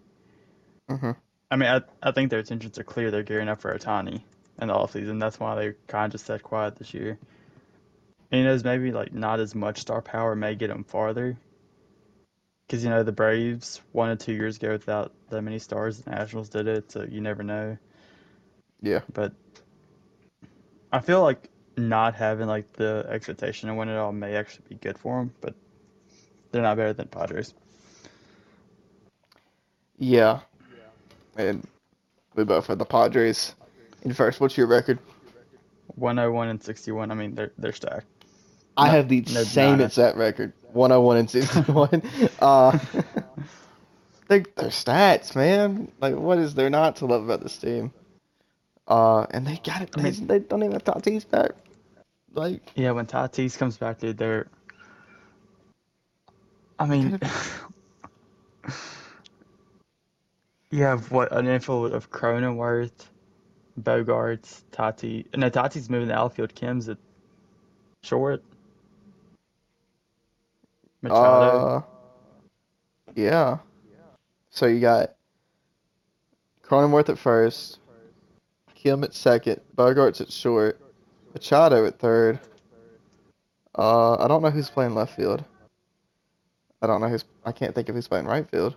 Mm-hmm. I mean, I, I think their intentions are clear. They're gearing up for Ohtani in the offseason. That's why they kind of just sat quiet this year. And, you know, maybe like not as much star power may get them farther. Because, you know, the Braves one or two years ago without that many stars, the Nationals did it, so you never know. Yeah. But I feel like not having like the expectation of win it all may actually be good for them, but they're not better than Padres. Yeah. And we both had the Padres in first. What's your record? 101 and 61. I mean, they're they're stacked. I No- have the no same exact record. 101 and 61. [laughs] uh, they, their stats, man. Like, what is there not to love about this team? Uh, and they got it. I They, mean- they don't even have Tatis back. Like, Yeah, when Tatis comes back, dude, they're. I mean, [laughs] you have what an infield of Cronenworth, Bogaerts, Tati. No, Tati's moving the outfield. Kim's at short. Machado. uh, yeah. So you got Cronenworth at first, Kim at second, Bogaerts at short, Machado at third. Uh, I don't know who's playing left field. I don't know who's. I can't think of who's playing right field.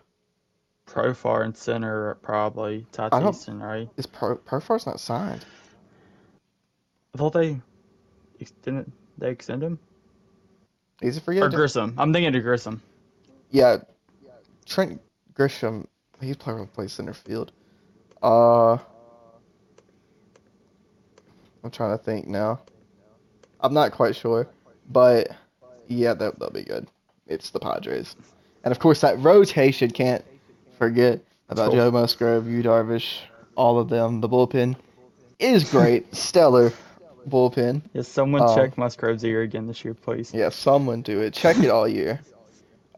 Profar and center probably. Tatis and right. Is Pro Profar's not signed? I thought they extended. They extend him He's a free or. Grissom. I'm thinking of Grissom. Yeah, Trent Grisham. He's playing play center field. Uh, I'm trying to think now. I'm not quite sure, but yeah, that that'll be good. It's the Padres, and of course that rotation can't forget about. Joe Musgrove, Yu Darvish, all of them. The bullpen is great, [laughs] stellar bullpen. Yeah, someone Um, check Musgrove's ear again this year, please. Yeah, someone do it. Check it all year.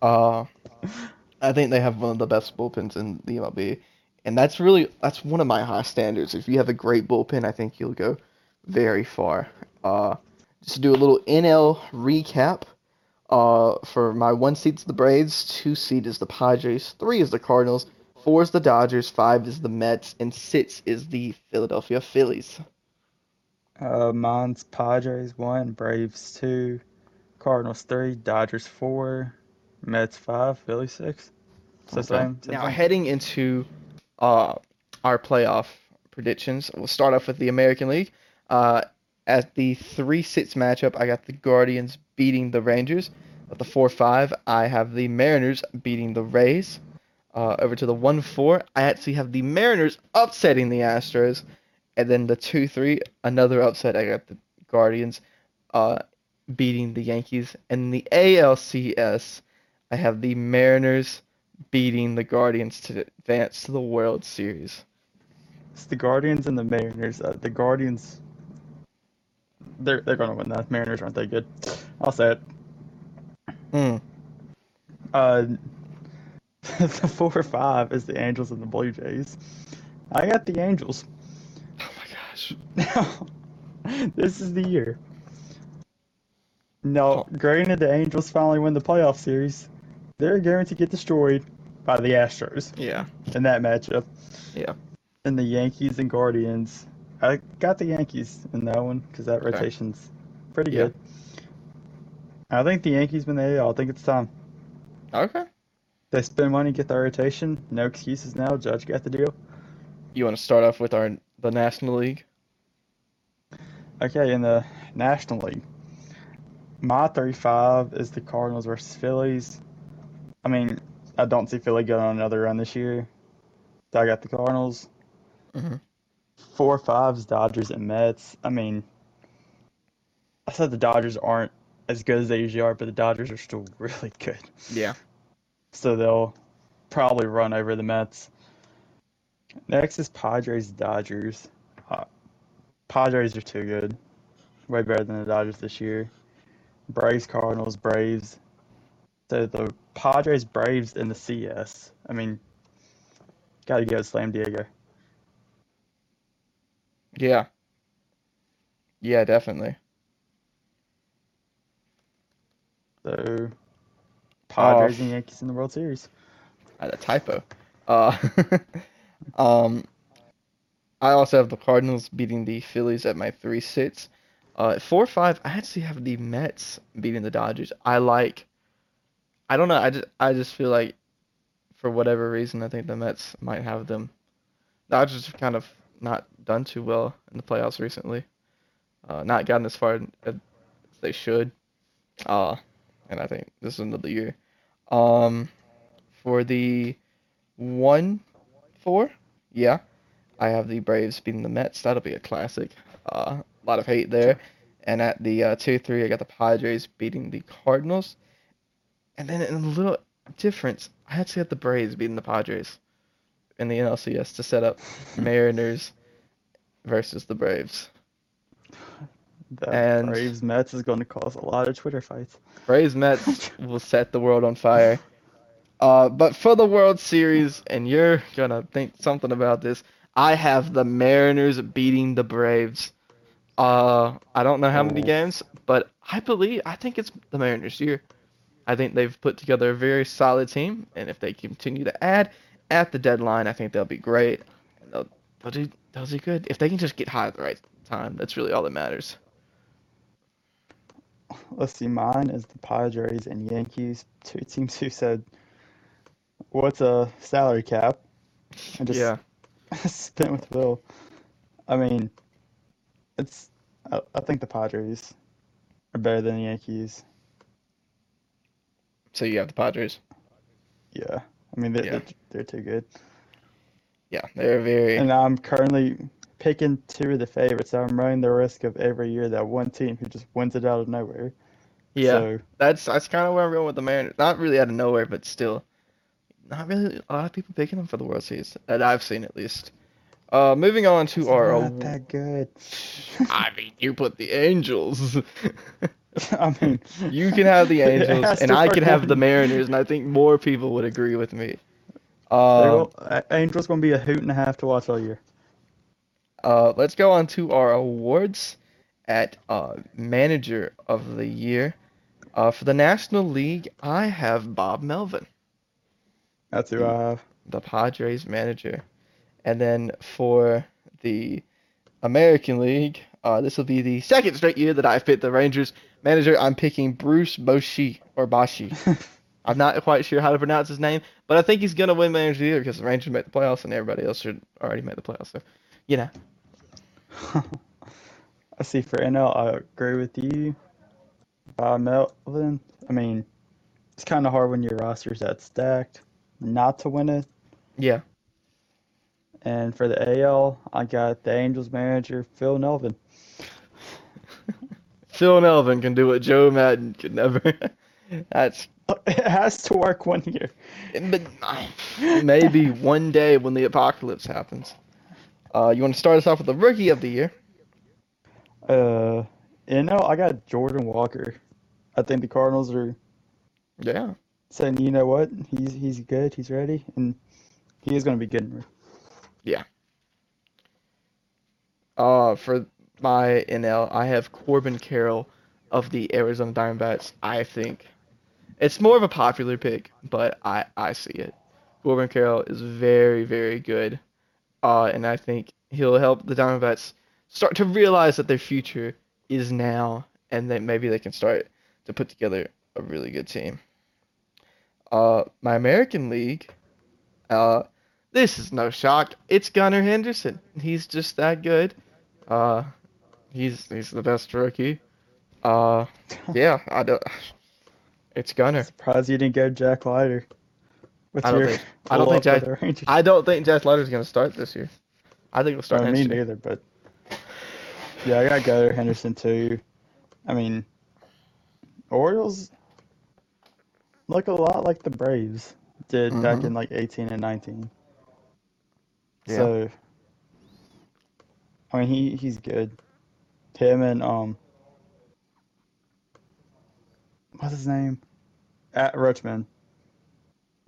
Uh, [laughs] I think they have one of the best bullpens in the MLB, and that's really that's one of my high standards. If you have a great bullpen, I think you'll go very far. Uh, just to do a little NL recap. Uh, for my one seat is the Braves, two seed is the Padres, three is the Cardinals, four is the Dodgers, five is the Mets, and six is the Philadelphia Phillies. Uh, mine's Padres one, Braves two, Cardinals three, Dodgers four, Mets five, Philly six. So Okay. same. same Now thing. heading into uh, our playoff predictions, we'll start off with the American League. Uh, at the three six matchup, I got the Guardians beating the Rangers. At the four five, I have the Mariners beating the Rays. Uh, over to the one four, I actually have the Mariners upsetting the Astros, and then the two three, another upset. I got the Guardians uh, beating the Yankees, and the ALCS, I have the Mariners beating the Guardians to advance to the World Series. It's the Guardians and the Mariners. Uh, the Guardians, they're they're gonna win that. Mariners aren't that good. I'll say it. Hmm. Uh, [laughs] the four or five is the Angels and the Blue Jays. I got the Angels. Now, [laughs] this is the year. No, Oh. granted, the Angels finally win the playoff series. They're guaranteed to get destroyed by the Astros Yeah. in that matchup. Yeah. And the Yankees and Guardians. I got the Yankees in that one because that Okay. rotation's pretty Yeah. good. I think the Yankees win the AL. I think it's time. Okay. They spend money, get their rotation. No excuses now. Judge got the deal. You want to start off with our the National League? Okay, in the National League, my 35 is the Cardinals versus Phillies. I mean, I don't see Philly going on another run this year. So I got the Cardinals. Mhm. Four fives, Dodgers and Mets. I mean, I said the Dodgers aren't as good as they usually are, but the Dodgers are still [laughs] really good. Yeah. So they'll probably run over the Mets. Next is Padres Dodgers. Uh, Padres are too good. Way better than the Dodgers this year. Braves Cardinals Braves. So the Padres Braves and the CS. I mean, gotta go Slam Diego. Yeah. Yeah, definitely. So Padres and Yankees in the World Series. I had a typo. Uh, [laughs] um, I also have the Cardinals beating the Phillies at my three sits. Uh, at four five, I actually have the Mets beating the Dodgers. I like. I don't know. I just I just feel like, for whatever reason, I think the Mets might have them. Dodgers have kind of not done too well in the playoffs recently. Uh, not gotten as far as they should. Uh, and I think this is another year. Um, for the one four, yeah, I have the Braves beating the Mets. That'll be a classic. Uh, a lot of hate there. And at the uh, two three, I got the Padres beating the Cardinals. And then in a little difference, I actually had the Braves beating the Padres in the NLCS to set up [laughs] Mariners versus the Braves. The And- Braves Mets is going to cause a lot of Twitter fights. Braves Mets [laughs] will set the world on fire. Uh, but for the World Series, and you're gonna think something about this, I have the Mariners beating the Braves. Uh, I don't know how many Oh. games, but I believe I think it's the Mariners' year. I think they've put together a very solid team, and if they continue to add at the deadline, I think they'll be great. And they'll, they'll do they'll do good if they can just get hot at the right time. That's really all that matters. Let's see, mine is the Padres and Yankees, two teams who said, "What's a salary cap?" And just yeah. [laughs] spent with Bill. I mean, it's. I, I think the Padres are better than the Yankees. So you have the Padres. Yeah, I mean they, Yeah. they're, they're too good. Yeah, they're very. And I'm currently picking two of the favorites. I'm running the risk of every year that one team who just wins it out of nowhere. Yeah, So that's that's kind of where I'm going with the Mariners. Not really out of nowhere, but still, not really a lot of people picking them for the World Series that I've seen at least. Uh, moving on to it's our. not that good. [laughs] I mean, you put the Angels. [laughs] I mean, you can have the [laughs] Angels, and I can have the Mariners, and I think more people would agree with me. Will- Angels gonna be a hoot and a half to watch all year. Uh, let's go on to our awards at uh, Manager of the Year. Uh, for the National League, I have Bob Melvin. That's who I have. the Padres manager. And then for the American League, uh, this will be the second straight year that I've picked the Rangers manager. I'm picking Bruce Bochy or Bashi. [laughs] I'm not quite sure how to pronounce his name, but I think he's gonna win manager of the year because the Rangers made the playoffs and everybody else should already make the playoffs. So, you know, [laughs] I see for NL, I agree with you. Bob Melvin. I mean, it's kind of hard when your roster's that stacked not to win it. yeah, And for the AL, I got the Angels manager Phil Nevin. [laughs] Phil Nevin can do what Joe Maddon could never. [laughs] That's It [laughs] has to work one year. But maybe one day when the apocalypse happens. Uh, you want to start us off with the rookie of the year? Uh, you know, I got Jordan Walker. I think the Cardinals are Yeah. Saying, you know what, he's he's good, he's ready, and he is going to be good. Yeah. Uh, for my NL, I have Corbin Carroll of the Arizona Diamondbacks. I think it's more of a popular pick, but I I see it. Corbin Carroll is very very good, uh, and I think he'll help the Diamondbacks start to realize that their future is now, and that maybe they can start to put together a really good team. Uh, my American League, uh, this is no shock. It's Gunnar Henderson. He's just that good. Uh, he's he's the best rookie. Uh, [laughs] yeah, I don't. It's Gunnar. Surprised you didn't go Jack Leiter. With I don't think- I don't think Jack- with the Rangers. I don't think Jack Leiter's gonna start this year. I think he'll start Uh, next me year. neither, but yeah, I got Gunnar Henderson too. I mean, Orioles look a lot like the Braves did back Mhm. in like 18 and 19. Yeah. So, I mean, he he's good. Him and um, what's his name? Adley Rutschman.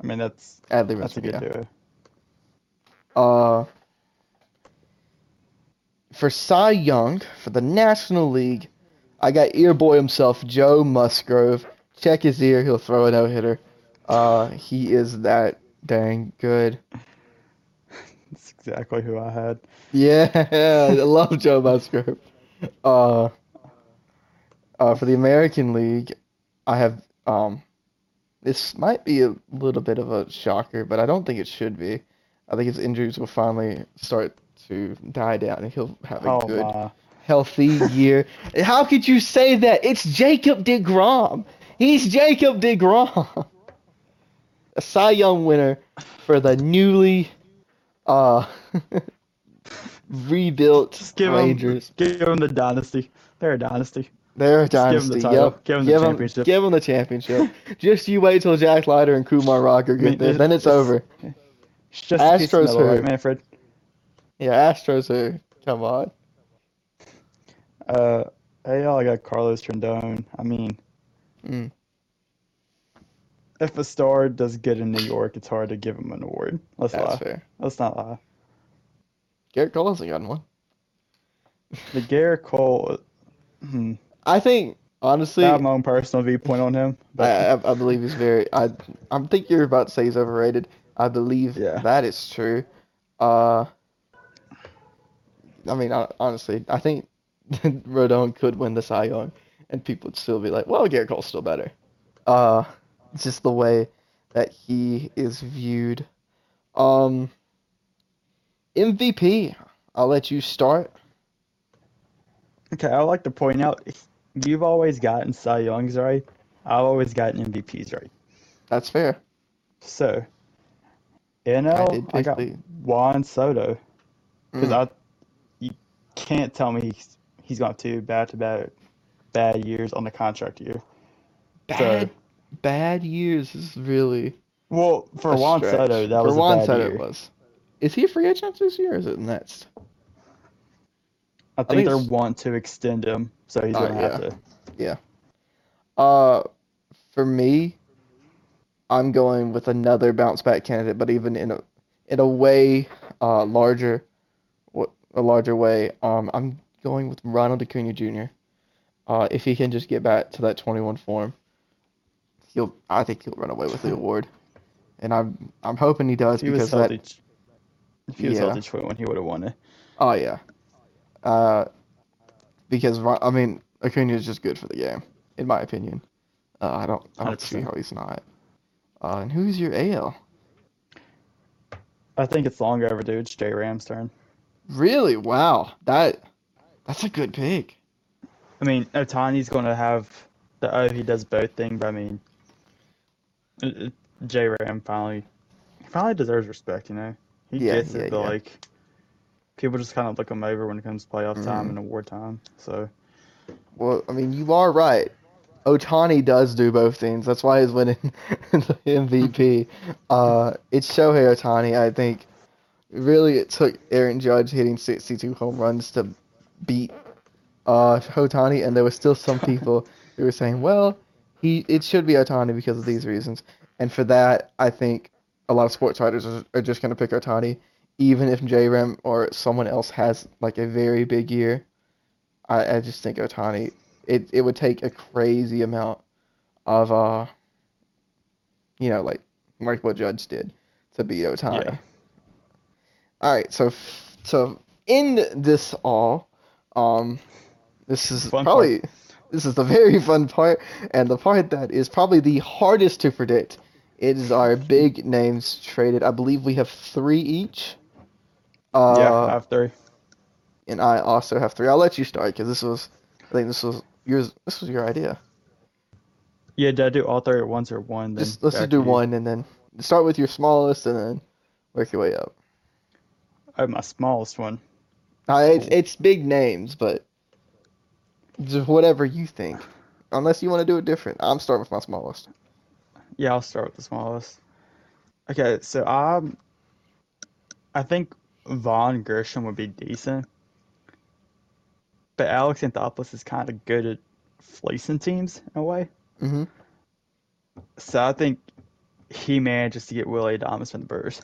I mean, that's Adley that's a good yeah. duo. Uh, for Cy Young, for the National League, I got Earboy himself, Joe Musgrove. Check his ear, he'll throw a no hitter. Uh, he is that dang good. That's exactly who I had. Yeah, [laughs] I love Joe Musgrove. Uh, uh, for the American League, I have um, this might be a little bit of a shocker, but I don't think it should be. I think his injuries will finally start to die down, and he'll have a Oh good, my! healthy year. How could you say that? It's Jacob DeGrom. He's Jacob DeGrom. [laughs] A Cy Young winner for the newly uh [laughs] rebuilt Just give Rangers. him, give him the dynasty. They're a dynasty. They're a Just give 'em the dynasty. title. Yep. Give the give 'em- championship. Give 'em the championship. [laughs] Just you wait till Jack Leiter and Kumar Rocker get mean, there. Then it's it's- over. It's just a piece of Astros metal, right. Manfred? Yeah, Astros are. Come on. Uh, AL, I got Carlos Rodon. I mean, Mm. if a star does good in New York, it's hard to give him an award. Let's That's lie. fair. Let's not lie. Gerrit Cole hasn't gotten one. The Gerrit Cole, hmm, I think honestly, I have my own personal viewpoint on him, I, but I, I believe he's very. I I think you're about to say he's overrated. I believe Yeah. that is true. Uh, I mean, hon- honestly, I think [laughs] Rodon could win the Cy Young, and people would still be like, "Well, Gerrit Cole's still better." Uh, just the way that he is viewed. Um, MVP. I'll let you start. okay. I like to point out you've always gotten Cy Youngs right. I've always gotten MVPs right. That's fair. So, I NL, did I, got Juan Soto because Mm. I you can't tell me he's, he's going to back to back bad years on the contract year. bad, bad years is really. Well, for Juan stretch. Soto, that For was Juan a bad Soto year. was. Is he a free agent this year or is it next? I think they want to extend him, so he's Oh, going to have to. Yeah. Uh, for me, I'm going with another bounce back candidate, but even in a in a way uh larger, what a larger way. Um, I'm going with Ronald Acuna Jr. Uh, if he can just get back to that 21 form, he'll I think he'll run away with the award, and I'm I'm hoping he does If he because that if he was Yeah. healthy 21, he would have won it. Oh yeah. Uh, because I mean Acuna is just good for the game, in my opinion. Uh, I don't I don't see 100%. how he's not. Uh, and who's your AL? I think it's long overdue. It's J Ram's turn. Really? Wow. That that's a good pick. I mean, Ohtani's going to have the oh he does both thing, but I mean, J Ram finally finally deserves respect. You know, he Yeah, gets yeah, it, but yeah. like people just kind of look him over when it comes to playoff time Mhm. and award time. So Well, I mean you are right. Ohtani does do both things. That's why he's winning [laughs] the MVP. [laughs] Uh, it's Shohei Ohtani. I think really it took Aaron Judge hitting 62 home runs to beat uh, Ohtani, and there were still some [laughs] people who were saying, well, he it should be Ohtani because of these reasons. And for that, I think a lot of sports writers are, are just going to pick Ohtani, even if J-Ram or someone else has like a very big year. I, I just think Ohtani, it, it would take a crazy amount of, uh, you know, like like what Judge did to beat Ohtani. Yeah. All right, so so in this all, um, this is Fun probably this is the very fun part, and the part that is probably the hardest to predict. It is our big names traded. I believe we have three each. Uh, yeah, I have three. and I also have three. I'll let you start because this was, I think this was yours. This was your idea. Yeah, did I do all three at once or one? Then Just let's just do one and then start with your smallest and then work your way up. Oh, my smallest one. Uh, it's it's big names, but just whatever you think. Unless you want to do it different, I'm starting with my smallest. Yeah, I'll start with the smallest. Okay, so I'm. I think Vaughn Grissom would be decent. But Alex Anthopoulos is kind of good at fleecing teams in a way. Mm-hmm. So I think he manages to get Willy Adames from the Brewers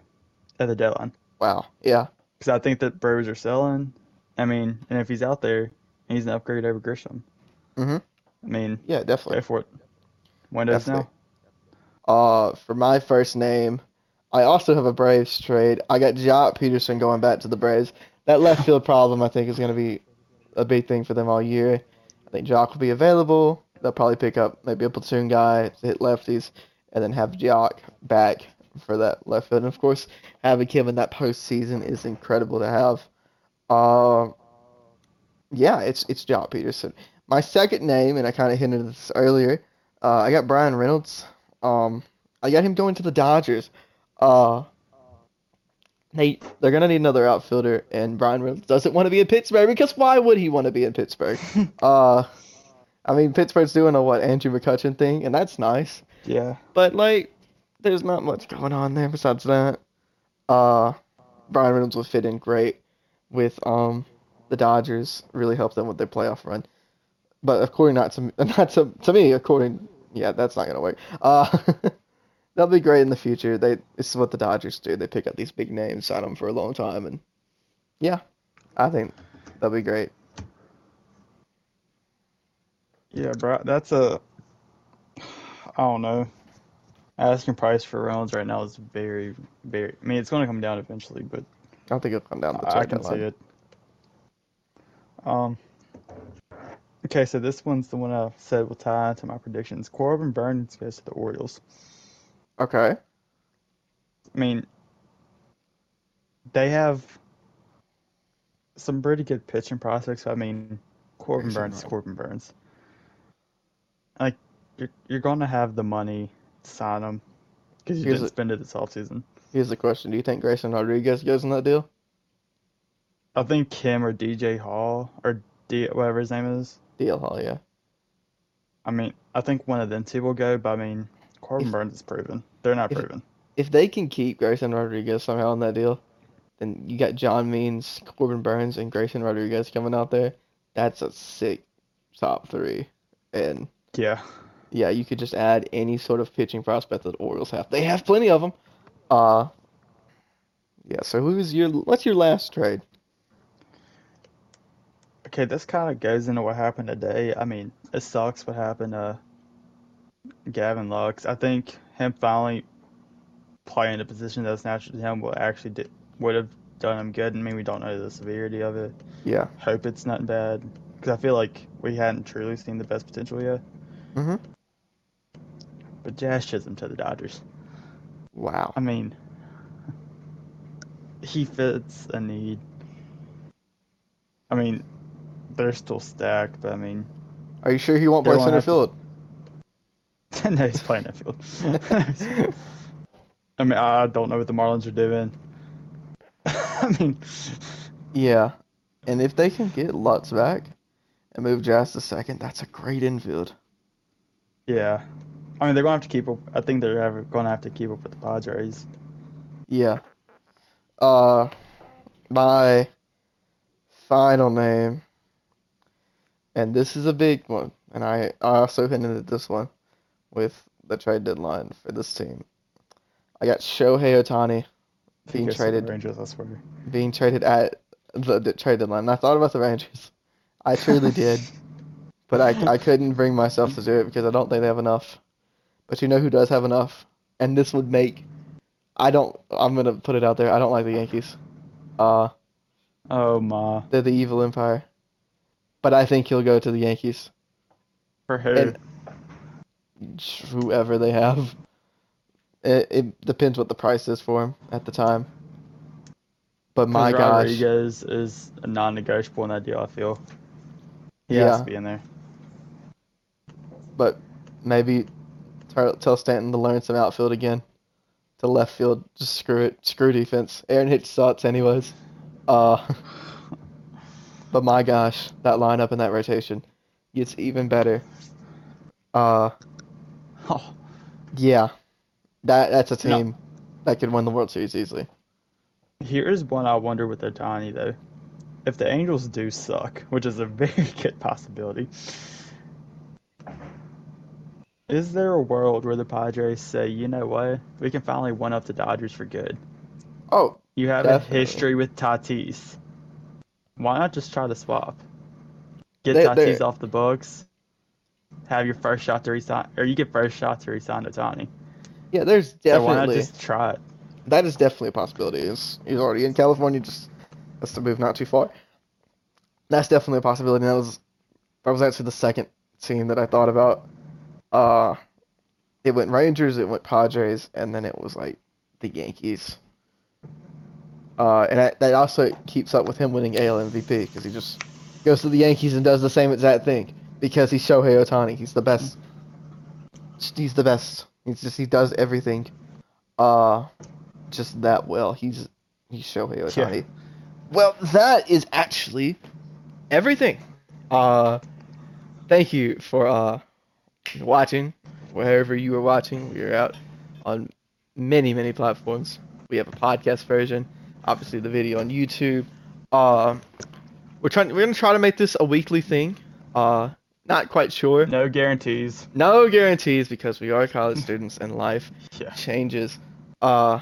at the deadline. Wow. Yeah. Because I think that Brewers are selling. I mean, and if he's out there, he's an upgrade over Grissom. Mm-hmm. I mean, Yeah. Definitely. for it. Windows Definitely. now. Uh, for my first name, I also have a Braves trade. I got Joc Pederson going back to the Braves. That left [laughs] field problem, I think, is going to be a big thing for them all year. I think Joc will be available. They'll probably pick up maybe a platoon guy to hit lefties, and then have Joc back for that left field. And of course, having him in that postseason is incredible to have. Uh, yeah, it's it's Joc Pederson. My second name, and I kind of hinted at this earlier. Uh, I got Bryan Reynolds. Um, I got him going to the Dodgers. Uh, they they're gonna need another outfielder, and Bryan Reynolds doesn't want to be in Pittsburgh because why would he want to be in Pittsburgh? [laughs] uh, I mean Pittsburgh's doing a what Andrew McCutchen thing, and that's nice, Yeah. but like there's not much going on there besides that. Uh, Bryan Reynolds would fit in great with um the Dodgers. Really help them with their playoff run. But according not to [laughs] not to to me, according yeah, that's not gonna work. Uh, [laughs] they'll be great in the future. They this is what the Dodgers do. They pick up these big names, sign them for a long time, and yeah, I think they'll be great. Yeah, bro. That's a. I don't know. Asking price for Reynolds right now is very, very. I mean, it's going to come down eventually, but I don't think it'll come down the I can see it. Um. Okay, so this one's the one I said will tie into my predictions. Corbin Burnes goes to the Orioles. Okay. I mean, they have some pretty good pitching prospects. I mean, Corbin Burnes is Corbin Burnes. Like, you're you're going to have the money to sign him because you Here's didn't a- spend it this offseason. Here's the question: Do you think Grayson Rodriguez goes in that deal? I think him or DJ Hall or D whatever his name is. DL Hall, yeah. I mean, I think one of them two will go, but I mean, Corbin If- Burnes is proven. They're not if- proven. If they can keep Grayson Rodriguez somehow in that deal, then you got John Means, Corbin Burnes, and Grayson Rodriguez coming out there. That's a sick top three. And Yeah. yeah, you could just add any sort of pitching prospect that the Orioles have. They have plenty of them. Uh, yeah. So who's your? What's your last trade? Okay, this kind of goes into what happened today. I mean, it sucks what happened to Gavin Lux. I think him finally playing a position that's natural to him will actually did, would have done him good. I mean, we don't know the severity of it. Yeah. Hope it's not bad because I feel like we hadn't truly seen the best potential yet. Mhm. But Jazz Chisholm to the Dodgers. Wow. I mean, he fits a need. I mean, they're still stacked, but I mean, Are you sure he won't play center have to- field? [laughs] no, he's playing that field. [laughs] I mean, I don't know what the Marlins are doing. [laughs] I mean, Yeah. And if they can get Lux back and move Jazz to second, that's a great infield. yeah. I mean, they're gonna have to keep up. I think they're ever gonna have to keep up with the Padres. Yeah. Uh, my final name, and this is a big one, and I, I also hinted at this one with the trade deadline for this team. I got Shohei Ohtani being traded Rangers, I swear. being traded at the, the trade deadline. And I thought about the Rangers. I truly did, [laughs] but I, I couldn't bring myself to do it because I don't think they have enough. But you know who does have enough? And this would make. I don't. I'm gonna put it out there. I don't like the Yankees. Uh, Oh my. they're the evil empire. But I think he'll go to the Yankees. For who? And whoever they have. It, it depends what the price is for him at the time. But my gosh, Rodriguez is a non-negotiable in that deal. I feel. He Yeah. has to be in there. but maybe tell, tell Stanton to learn some outfield again. To left field, just screw it, screw defense. Aaron Hicks sucks anyways. Uh, [laughs] but my gosh, that lineup and that rotation gets even better. Uh, Oh, yeah, that that's a No. team that could win the World Series easily. Here's one I wonder with Ohtani though. If the Angels do suck, which is a [laughs] very good possibility, is there a world where the Padres say, you know what, we can finally one up the Dodgers for good? Oh, You have Definitely. a history with Tatis. Why not just try to swap? Get They- Tatis off the books. Have your first shot to resign, or you get first shot to resign Ohtani. yeah, there's So why not definitely just try it? that is definitely a possibility. He's, he's already in California, just has to move not too far. That's definitely a possibility. That was that was actually the second team that I thought about. Uh, it went Rangers, it went Padres, and then it was like the Yankees. Uh, and that, that also keeps up with him winning AL MVP because he just goes to the Yankees and does the same exact thing because he's Shohei Ohtani. He's the best. He's the best. He's just he does everything, uh, just that well. He's he's Shohei Ohtani. Yeah. Well, that is actually everything. Uh, thank you for uh watching wherever you are watching. We are out on many many platforms. We have a podcast version, obviously the video on YouTube. Uh, we're trying. We're gonna try to make this a weekly thing. Uh, not quite sure. No guarantees. No guarantees because we are college students and life [laughs] Yeah. changes. Uh,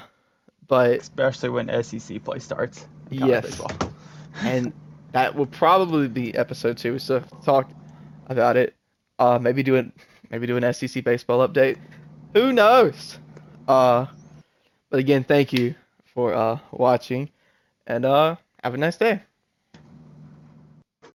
but Especially when SEC play starts. Yes. [laughs] and that will probably be episode two. We still have to talk about it. Uh, maybe do an maybe do an SEC baseball update. Who knows? Uh, but again, thank you for uh watching, and uh have a nice day.